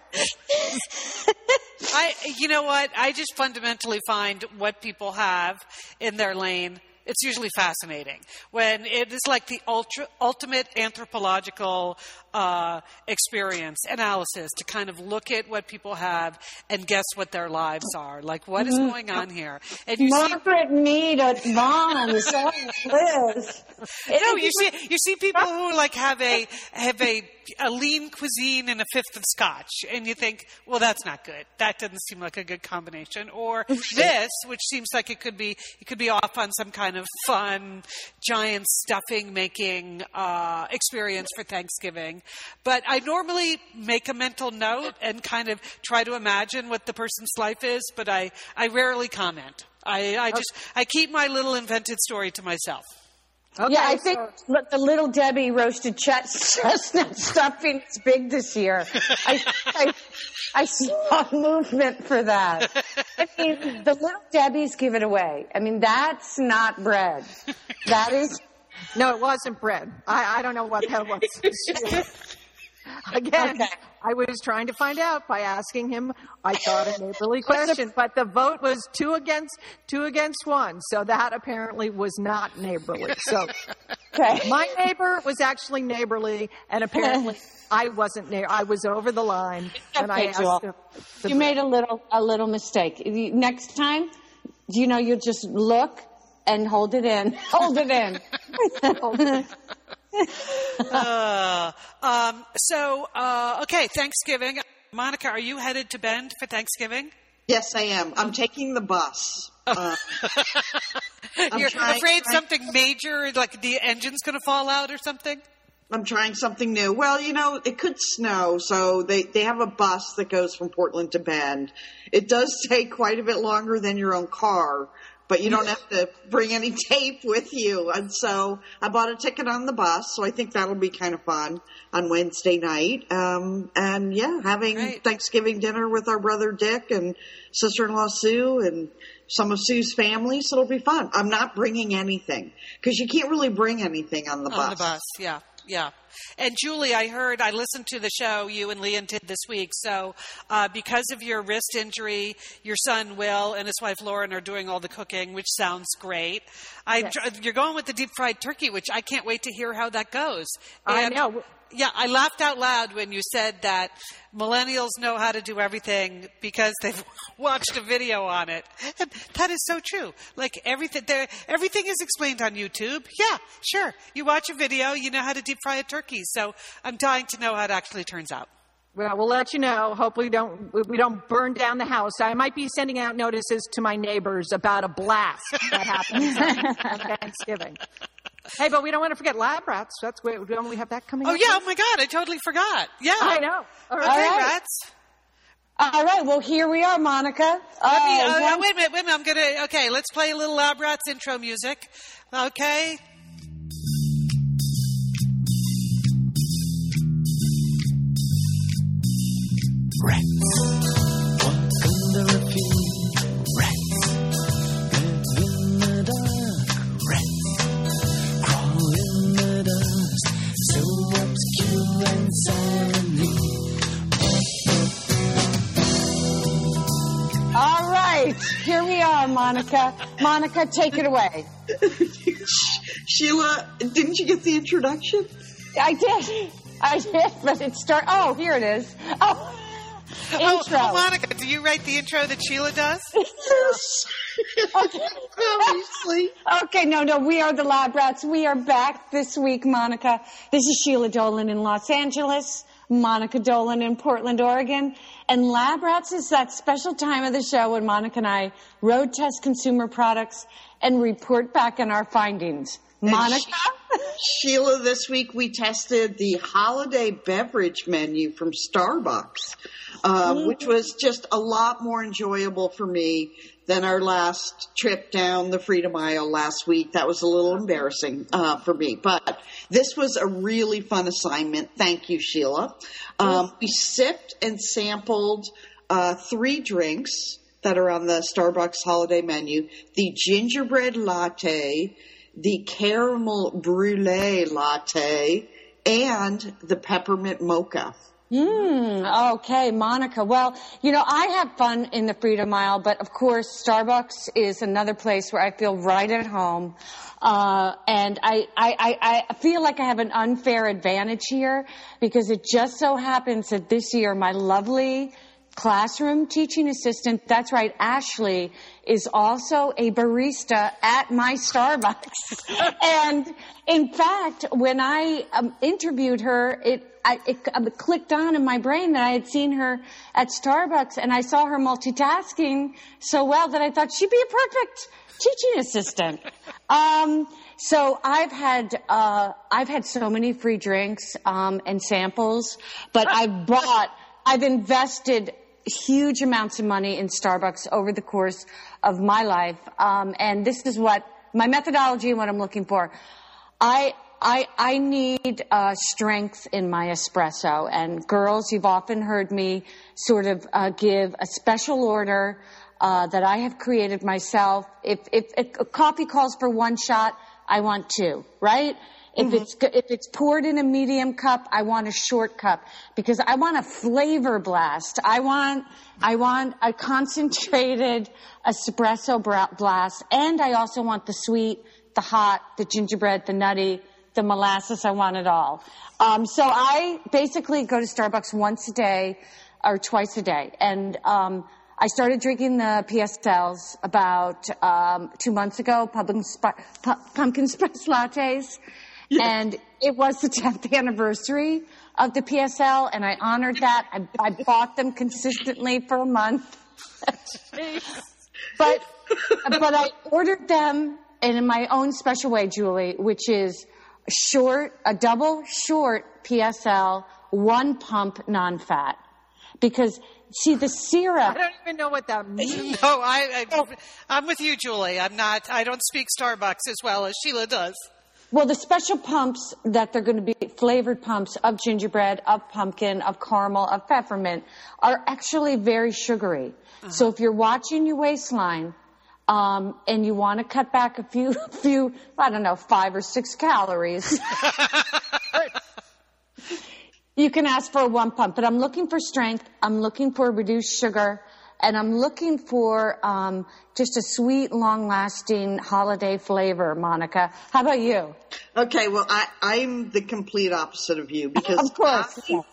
I, you know what? I just fundamentally find what people have in their lane. It's usually fascinating when it is like the ultra, ultimate anthropological uh, experience analysis to kind of look at what people have and guess what their lives are. Like, what is going on here? And you see Margaret Mead at Vons. Oh, Liz. no, you see, you see people who like have a have a a lean cuisine and a fifth of scotch, and you think, well, that's not good. That doesn't seem like a good combination. Or this, which seems like it could be, it could be off on some kind of fun, giant stuffing making uh, experience for Thanksgiving. But I normally make a mental note and kind of try to imagine what the person's life is, but I I rarely comment. I, I just I keep my little invented story to myself. Okay, yeah, I think so- look, the little Debbie roasted chest- chestnut stuffing is big this year. I, I, I saw movement for that. I mean, the little Debbie's give it away. I mean, that's not bread. That is. No, it wasn't bread. I, I don't know what that was. Again, Okay. I was trying to find out by asking him. I thought a neighborly question, but the vote was two against two against one. So that apparently was not neighborly. So Okay. my neighbor was actually neighborly, and apparently I wasn't. Na- I was over the line, and I asked him. You made a little a little mistake. Next time, you know, you just look and hold it in. Hold it in. Uh, um, so, uh, okay, Thanksgiving. Monica, are you headed to Bend for Thanksgiving? Yes, I am. I'm taking the bus. Uh, You're trying- afraid trying- something major, like the engine's going to fall out or something? I'm trying something new. Well, you know, it could snow, so they, they have a bus that goes from Portland to Bend. It does take quite a bit longer than your own car, but you don't have to bring any tape with you. And so I bought a ticket on the bus, so I think that'll be kind of fun on Wednesday night. Um, and yeah, having Great. Thanksgiving dinner with our brother Dick and sister-in-law Sue and some of Sue's family, so it'll be fun. I'm not bringing anything because you can't really bring anything on the bus. On the bus, yeah, yeah. And Julie, I heard, I listened to the show you and Lian did this week. So, uh, because of your wrist injury, your son Will and his wife Lauren are doing all the cooking, which sounds great. I, You're going with the deep fried turkey, which I can't wait to hear how that goes. I know. Yeah, I laughed out loud when you said that millennials know how to do everything because they've watched a video on it. And that is so true. Like everything there everything is explained on YouTube. Yeah, sure. You watch a video, you know how to deep fry a turkey. So I'm dying to know how it actually turns out. Well, we'll let you know. Hopefully, we don't we don't burn down the house. I might be sending out notices to my neighbors about a blast that happens on, on Thanksgiving. Hey, but we don't want to forget lab rats. That's where don't we have that coming? Oh up? yeah, oh my god, I totally forgot. Yeah. I know. All Okay, right. All right. rats. All right. Well, here we are, Monica. Let me, Uh, uh, one- wait a minute, wait a minute. I'm gonna. Okay, let's play a little Lab Rats intro music. Okay. All Here we are, Monica. Monica, take it away. Sheila, didn't you get the introduction? I did. I did, but it start. Oh, here it is. Oh, Oh, oh intro. oh, Monica, do you write the intro that Sheila does? Obviously. Okay, no, no, we are the Lab Rats. We are back this week, Monica. This is Sheila Dolan in Los Angeles, Monica Dolan in Portland, Oregon. And Lab Rats is that special time of the show when Monica and I road test consumer products and report back on our findings. Monica? Sheila, this week we tested the holiday beverage menu from Starbucks, um, which was just a lot more enjoyable for me than our last trip down the Freedom Aisle last week. That was a little embarrassing uh, for me, but this was a really fun assignment. Thank you, Sheila. Um, we sipped and sampled uh, three drinks that are on the Starbucks holiday menu: the gingerbread latte the caramel brulee latte, and the peppermint mocha. Mm, okay, Monica. Well, you know, I have fun in the Freedom Mile, but of course, Starbucks is another place where I feel right at home. Uh, and I, I, I, I feel like I have an unfair advantage here because it just so happens that this year my lovely classroom teaching assistant, that's right, Ashley, is also a barista at my Starbucks. and in fact, when I um, interviewed her, it, I, it um, clicked on in my brain that I had seen her at Starbucks and I saw her multitasking so well that I thought she'd be a perfect teaching assistant. Um, so I've had uh, I've had so many free drinks um, and samples, but I've bought I've invested huge amounts of money in Starbucks over the course of my life, um, and this is what my methodology and what I'm looking for. I I, I need uh, strength in my espresso. And girls, you've often heard me sort of uh, give a special order uh, that I have created myself. If, if, if a coffee calls for one shot, I want two, right? If it's if it's poured in a medium cup, I want a short cup because I want a flavor blast. I want I want a concentrated espresso blast, and I also want the sweet, the hot, the gingerbread, the nutty, the molasses. I want it all. Um, so I basically go to Starbucks once a day or twice a day, and um, I started drinking the PSLs about um, two months ago, pumpkin, pu- pumpkin spice lattes, and it was the 10th anniversary of the PSL, and I honored that. I, I bought them consistently for a month, but but I ordered them in my own special way, Julie, which is short, a double short PSL, one pump non-fat, because see the syrup. I don't even know what that means. No, I, I, I'm with you, Julie. I'm not. I don't speak Starbucks as well as Sheila does. Well, the special pumps that they're going to be flavored pumps of gingerbread, of pumpkin, of caramel, of peppermint are actually very sugary. Uh-huh. So if you're watching your waistline, um, and you want to cut back a few, few, I don't know, five or six calories, you can ask for a one pump. But I'm looking for strength. I'm looking for reduced sugar. And I'm looking for um, just a sweet, long-lasting holiday flavor, Monica. How about you? Okay, well, I, I'm the complete opposite of you because Of course. I,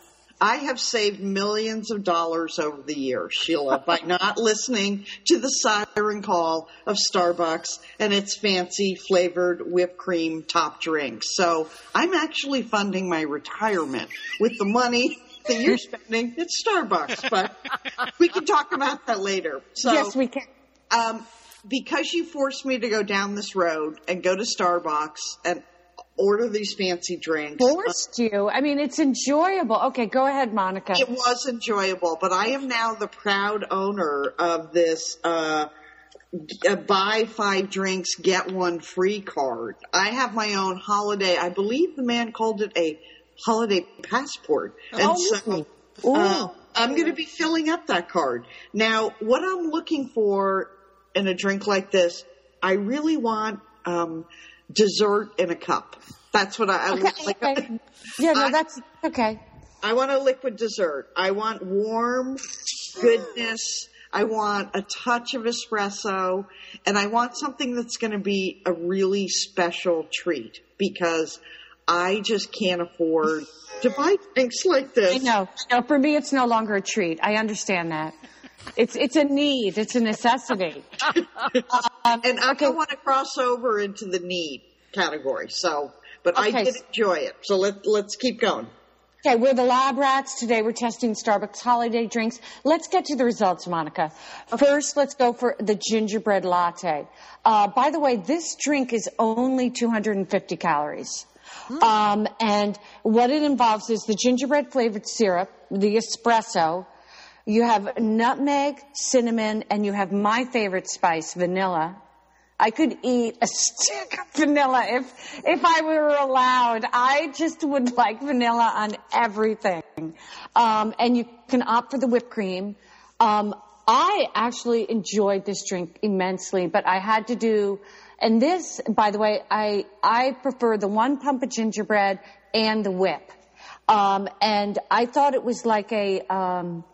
I have saved millions of dollars over the years, Sheila, by not listening to the siren call of Starbucks and its fancy flavored whipped cream top drinks. So I'm actually funding my retirement with the money that you're spending at Starbucks, but we can talk about that later. So yes, we can. um, because you forced me to go down this road and go to Starbucks and order these fancy drinks. Forced you. I mean, it's enjoyable. Okay, go ahead, Monica. It was enjoyable, but I am now the proud owner of this uh, uh, buy five drinks, get one free card. I have my own holiday. I believe the man called it a holiday passport. And Oh, so uh, I'm going to be filling up that card. Now, what I'm looking for in a drink like this, I really want um, dessert in a cup. That's what I, I Okay, like. okay. Yeah, no, I- that's okay. I want a liquid dessert. I want warm goodness. I want a touch of espresso and I want something that's going to be a really special treat because I just can't afford to buy things like this. I know. No, for me, it's no longer a treat. I understand that. It's it's a need. It's a necessity. And I don't want to cross over into the need category. So, but I did enjoy it. So let, let's keep going. Okay, we're the lab rats. Today we're testing Starbucks holiday drinks. Let's get to the results, Monica. First, let's go for the gingerbread latte. Uh, by the way, this drink is only 250 calories. Um, and what it involves is the gingerbread flavored syrup, the espresso. You have nutmeg, cinnamon, and you have my favorite spice, vanilla. I could eat a stick of vanilla if if I were allowed. I just would like vanilla on everything. Um, and you can opt for the whipped cream. Um, I actually enjoyed this drink immensely, but I had to do. And this, by the way, I I prefer the one pump of gingerbread and the whip. Um, and I thought it was like a um,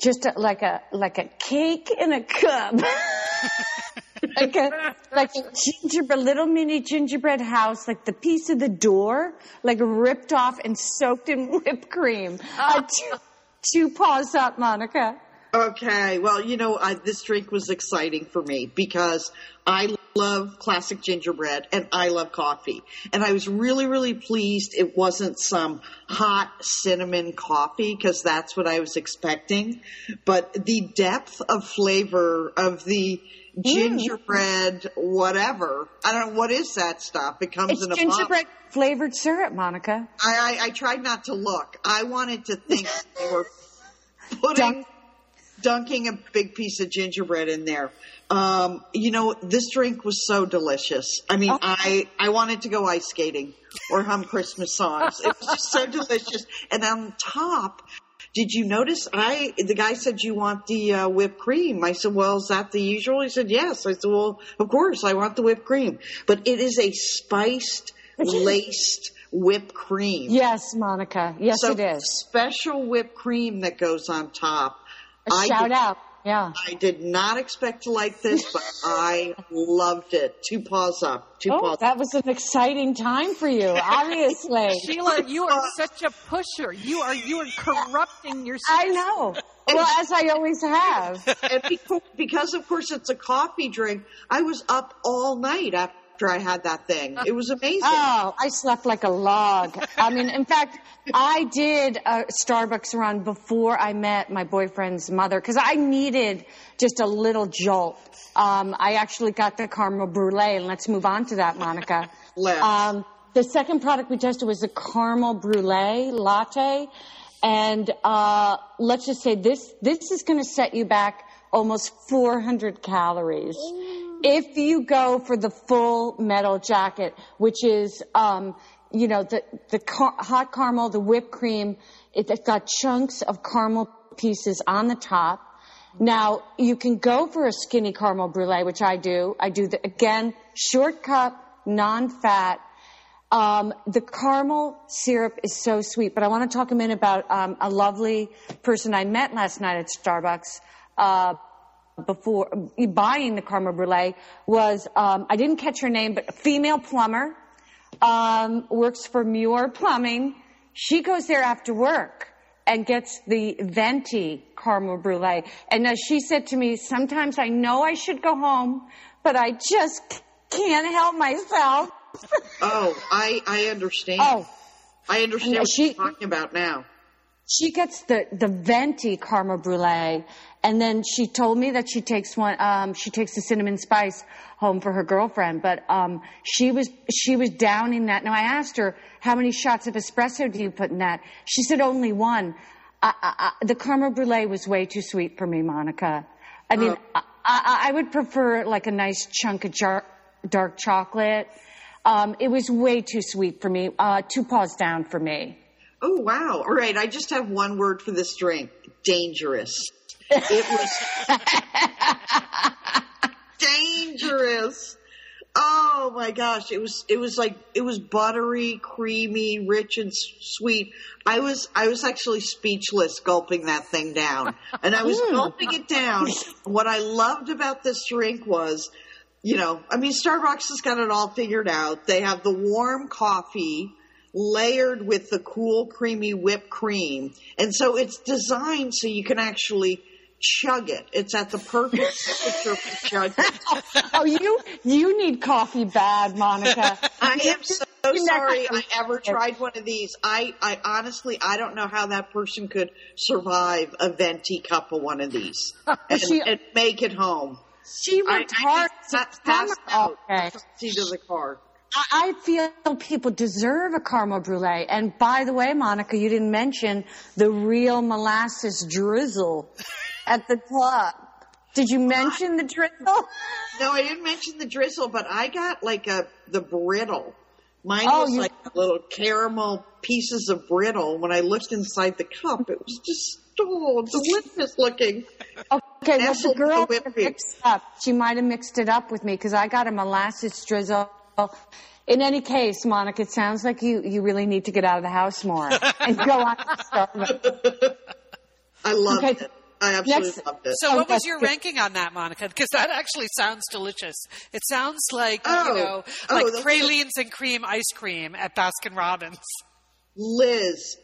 just a, like a like a cake in a cup. like a like a gingerbread little mini gingerbread house, like the piece of the door, like ripped off and soaked in whipped cream. Uh, two, two paws up, Monica. Okay, well, you know, I, this drink was exciting for me because I love classic gingerbread and I love coffee. And I was really, really pleased it wasn't some hot cinnamon coffee because that's what I was expecting. But the depth of flavor of the mm. gingerbread, whatever, I don't know, what is that stuff? It comes It's in a gingerbread flavored syrup, Monica. I, I, I tried not to look. I wanted to think they were putting Dunk- dunking a big piece of gingerbread in there. Um, you know, this drink was so delicious. I mean, Oh. I I wanted to go ice skating or hum Christmas songs. It was just so delicious. And on top, did you notice? I the guy said you want the uh, whipped cream. I said, well, is that the usual? He said, yes. I said, well, of course, I want the whipped cream. But it is a spiced laced whipped cream. Yes, Monica. Yes, so it is. special whipped cream that goes on top. A I shout did- out. Yeah. I did not expect to like this, but I loved it. Two paws up. Two Oh, paws up. that was an exciting time for you, obviously. Sheila, you are uh, such a pusher. You are you are corrupting yourself. I know. Well, as I always have. and because, because of course it's a coffee drink, I was up all night after I had that thing. It was amazing. Oh, I slept like a log. I mean, in fact, I did a Starbucks run before I met my boyfriend's mother because I needed just a little jolt. Um, I actually got the caramel brulee, and let's move on to that, Monica. Let's. Um, the second product we tested was the caramel brulee latte, and uh, let's just say this this is going to set you back almost 400 calories. If you go for the full metal jacket, which is, um, you know, the, the car- hot caramel, the whipped cream, it, it's got chunks of caramel pieces on the top. Now, you can go for a skinny caramel brulee, which I do. I do the, again, short cup, non-fat. Um, the caramel syrup is so sweet, but I want to talk a minute about um, a lovely person I met last night at Starbucks. Uh, before buying the caramel brulee was um, I didn't catch her name, but a female plumber um, works for Muir Plumbing. She goes there after work and gets the venti caramel brulee. And as she said to me, sometimes I know I should go home, but I just can't help myself. Oh, I I understand. Oh. I understand what she- you're talking about now. She gets the the venti caramel brulee, and then she told me that she takes one. Um, she takes the cinnamon spice home for her girlfriend, but um, she was she was downing that. Now I asked her how many shots of espresso do you put in that. She said only one. I, I, I, the caramel brulee was way too sweet for me, Monica. I mean, I, I, I would prefer like a nice chunk of jar, dark chocolate. Um, it was way too sweet for me. Uh, two paws down for me. Oh wow! All right, I just have one word for this drink: dangerous. It was dangerous. Oh my gosh! It was it was like it was buttery, creamy, rich, and sweet. I was I was actually speechless gulping that thing down, and I was gulping it down. What I loved about this drink was you know, I mean, Starbucks has got it all figured out. They have the warm coffee layered with the cool, creamy whipped cream. And so it's designed so you can actually chug it. It's at the perfect temperature for chugging. Oh, you you need coffee bad, Monica. I am so sorry I ever tried one of these. I, I honestly, I don't know how that person could survive a venti cup of one of these and, She- and make it home. She I, worked I hard just to pa- passed out Okay. in the seat of the car. I feel people deserve a caramel brulee. And by the way, Monica, you didn't mention the real molasses drizzle at the top. Did you mention the drizzle? No, I didn't mention the drizzle, but I got like a the brittle. Mine Oh, was you- like little caramel pieces of brittle. When I looked inside the cup, it was just oh, delicious looking. Okay, well, the girl mixed up. She might have mixed it up with me because I got a molasses drizzle. In any case, Monica, it sounds like you, you really need to get out of the house more and go on. to Starbucks. I love Okay. it. I absolutely Next- loved it. So, Oh, what was your good. ranking on that, Monica? Because that actually sounds delicious. It sounds like Oh. you know, Oh, like the- pralines and cream ice cream at Baskin Robbins. Liz,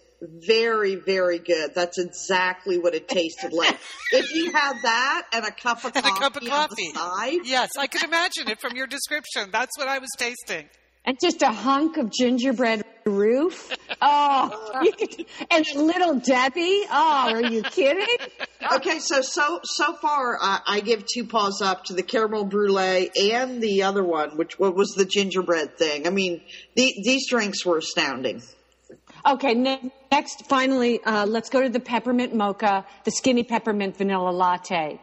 very, very good. That's exactly what it tasted like. if you had that and a cup of And coffee, a cup of on coffee. the side, Yes, I could imagine it from your description. That's what I was tasting. And just a hunk of gingerbread roof. Oh, could- and a little Debbie. Oh, are you kidding? Okay, so so so far, I, I give two paws up to the caramel brulee and the other one, which what was the gingerbread thing. I mean, the, these drinks were astounding. Okay, ne- next, finally, uh, let's go to the peppermint mocha, the skinny peppermint vanilla latte.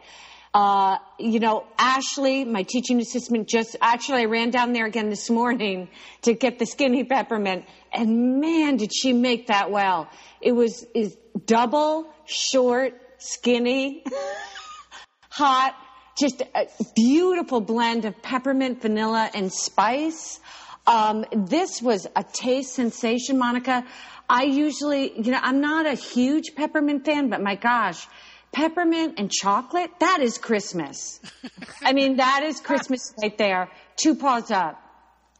Uh, you know, Ashley, my teaching assistant, just actually I ran down there again this morning to get the skinny peppermint, and man, did she make that well! It was is double, short, skinny, hot, just a beautiful blend of peppermint, vanilla, and spice. Um, this was a taste sensation, Monica. I usually, you know, I'm not a huge peppermint fan, but my gosh, peppermint and chocolate, that is Christmas. I mean, that is Christmas right there. Two paws up.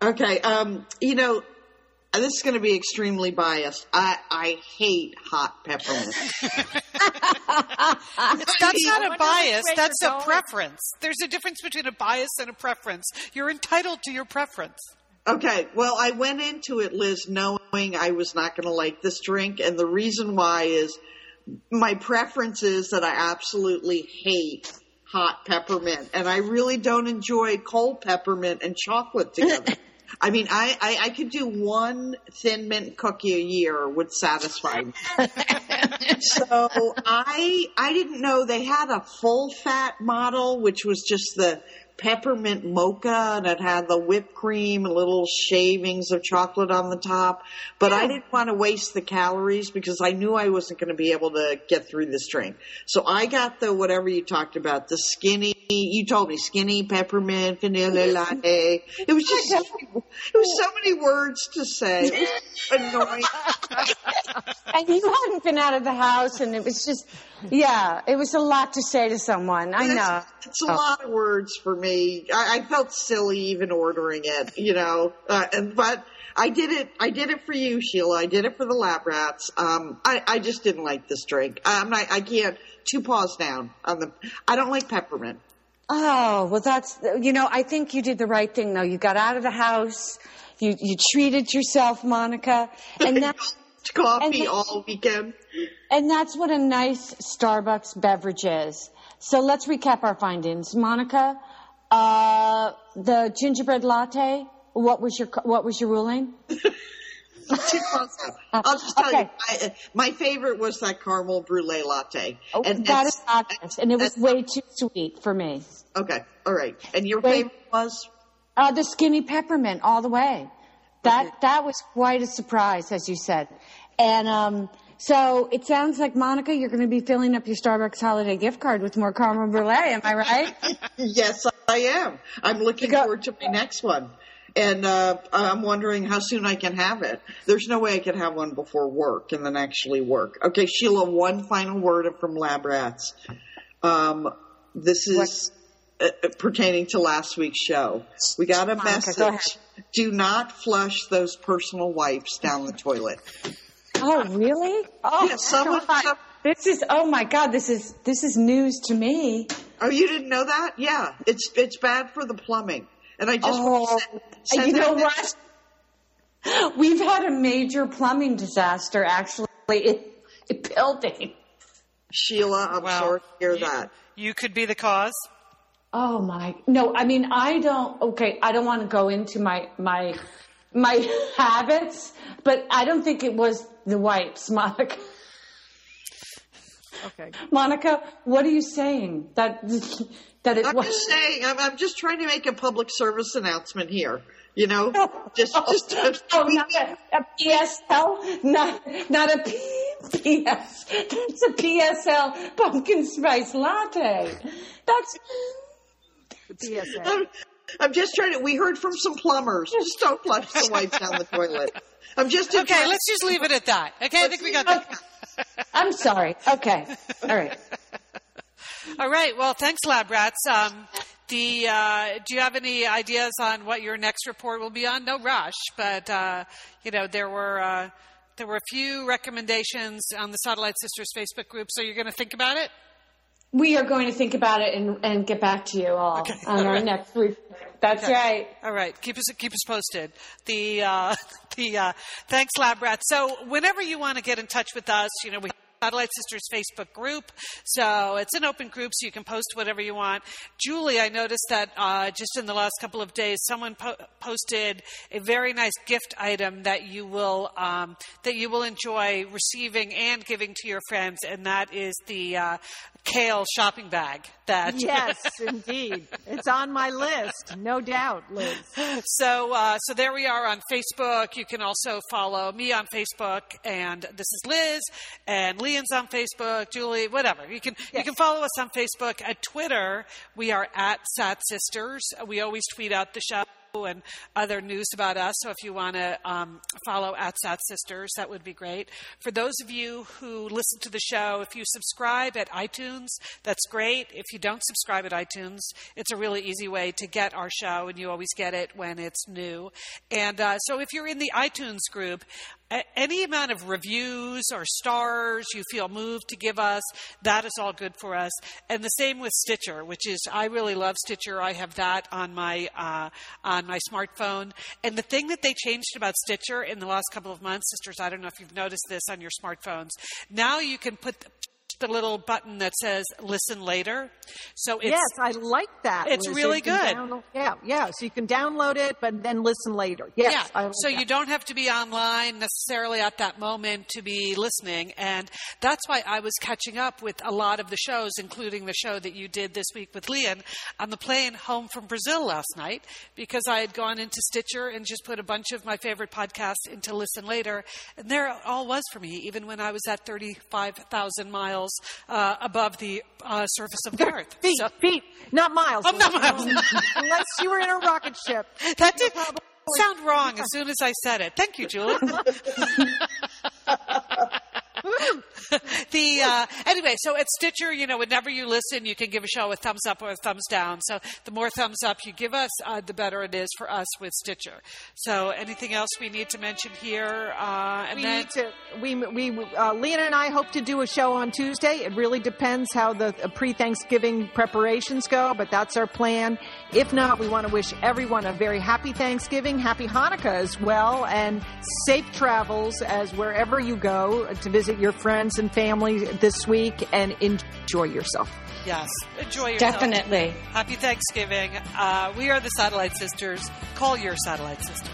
Okay, um, you know, this is going to be extremely biased. I, I hate hot peppermint. That's not a bias. That's a going. preference. There's a difference between a bias and a preference. You're entitled to your preference. Okay, well, I went into it, Liz, knowing I was not going to like this drink, and the reason why is my preference is that I absolutely hate hot peppermint, and I really don't enjoy cold peppermint and chocolate together. I mean, I, I, I could do one thin mint cookie a year would satisfy me. so I I didn't know they had a full fat model, which was just the peppermint mocha and it had the whipped cream and little shavings of chocolate on the top. But I didn't want to waste the calories because I knew I wasn't going to be able to get through this drink. So I got the whatever you talked about, the skinny. You told me skinny peppermint vanilla latte. It was just so, it was so many words to say. It was annoying. You hadn't been out of the house, and it was just, yeah, it was a lot to say to someone. I know. It's, a lot of words for me. I, I felt silly even ordering it, you know. Uh, and but I did it. I did it for you, Sheila. I did it for the lab rats. Um, I, I just didn't like this drink. I'm not. I can't. Two paws down on the. I don't like peppermint. Oh, well, that's, you know, I think you did the right thing, though. You got out of the house, you, you treated yourself, Monica, and that's, Coffee all weekend. and that's what a nice Starbucks beverage is. So let's recap our findings. Monica, uh, the gingerbread latte, what was your, what was your ruling? Two paws down. I'll just tell Okay. you, I, my favorite was that caramel brulee latte. Oh, and that is obvious, and it was way too sweet for me. okay. All right. And your Wait. favorite was? Uh, the skinny peppermint all the way. That that was quite a surprise, as you said. And um, so it sounds like Monica, you're going to be filling up your Starbucks holiday gift card with more caramel brulee. Am I right? Yes, I am. I'm looking got- forward to my next one. And uh, I'm wondering how soon I can have it. There's no way I can have one before work and then actually work. Okay, Sheila, one final word from Lab Rats. Um, this is uh, uh, pertaining to last week's show. We got a Monica, go message. Do not flush those personal wipes down the toilet. oh, really? Oh, Yeah, someone- God. some- this is. Oh my God, this is this is news to me. Oh, you didn't know that? Yeah, it's it's bad for the plumbing. And I just Oh, want to send, uh, send you know that- what? We've had a major plumbing disaster actually in a building. Sheila, I'm Wow. sorry to hear You- that. You could be the cause. Oh my no, I mean I don't okay, I don't want to go into my my my habits, but I don't think it was the wipes, Monica. Okay. Monica, what are you saying? That that it I'm was just saying, I'm, I'm just trying to make a public service announcement here. You know, oh, just just Oh, not a, a PSL, not not a P- PS. That's a PSL pumpkin spice latte. That's PSA. I'm, I'm just trying to. We heard from some plumbers. Just don't flush the wipes down the toilet. I'm just Okay, let's just leave it at that. Okay, I think we got that. I'm sorry. Okay, all right. All right. Well, thanks, Lab Rats. Um, the uh, do you have any ideas on what your next report will be on? No rush, but uh, you know there were uh, there were a few recommendations on the Satellite Sisters Facebook group. So you're going to think about it. We are going to think about it and, and get back to you all Okay, on all our right. next week. That's right. All right, keep us keep us posted. The uh, the uh, thanks, Lab Rat. So whenever you want to get in touch with us, you know we. Satellite Sisters Facebook group. So it's an open group, so you can post whatever you want. Julie, I noticed that uh, just in the last couple of days, someone po- posted a very nice gift item that you will um, that you will enjoy receiving and giving to your friends, and that is the uh, kale shopping bag. That Yes, indeed. It's on my list, no doubt, Liz. So, uh, so there we are on Facebook. You can also follow me on Facebook, and this is Liz, and Lian's on Facebook, Julie, whatever. You can you can follow us on Facebook. At Twitter, we are at Sat Sisters. We always tweet out the show. and other news about us. So if you want to um, follow at Sat Sisters, that would be great. For those of you who listen to the show, if you subscribe at iTunes, that's great. If you don't subscribe at iTunes, it's a really easy way to get our show, and you always get it when it's new. And uh, so if you're in the iTunes group, any amount of reviews or stars you feel moved to give us, that is all good for us. And the same with Stitcher, which is I really love Stitcher. I have that on my uh, on my smartphone. And the thing that they changed about Stitcher in the last couple of months, sisters, I don't know if you've noticed this on your smartphones. Now you can put the little button that says listen later. So it's, yes, I like that. It's Liz. really good. download- yeah, yeah. So you can download it, but then listen later. Yes, yeah. Like so that. you don't have to be online necessarily at that moment to be listening. And that's why I was catching up with a lot of the shows, including the show that you did this week with Lian on the plane home from Brazil last night, because I had gone into Stitcher and just put a bunch of my favorite podcasts into Listen Later. And there it all was for me, even when I was at 35,000 miles uh, above the uh, surface of the earth. feet, So- feet, not miles. Oh, not miles. Unless you were in a rocket ship. that did sound wrong as soon as I said it. Thank you, Julie. the uh, anyway, so at Stitcher, you know, whenever you listen, you can give a show a thumbs up or a thumbs down. So the more thumbs up you give us, uh, the better it is for us with Stitcher. So anything else we need to mention here? Uh, and We then need to. We we uh, Lian and I hope to do a show on Tuesday. It really depends how the uh, pre-Thanksgiving preparations go, but that's our plan. If not, we want to wish everyone a very happy Thanksgiving, happy Hanukkah as well, and safe travels as wherever you go to visit your friends and family this week, and enjoy yourself. yes, enjoy yourself. Definitely. Happy Thanksgiving. Uh, we are the Satellite Sisters. Call your Satellite Sister.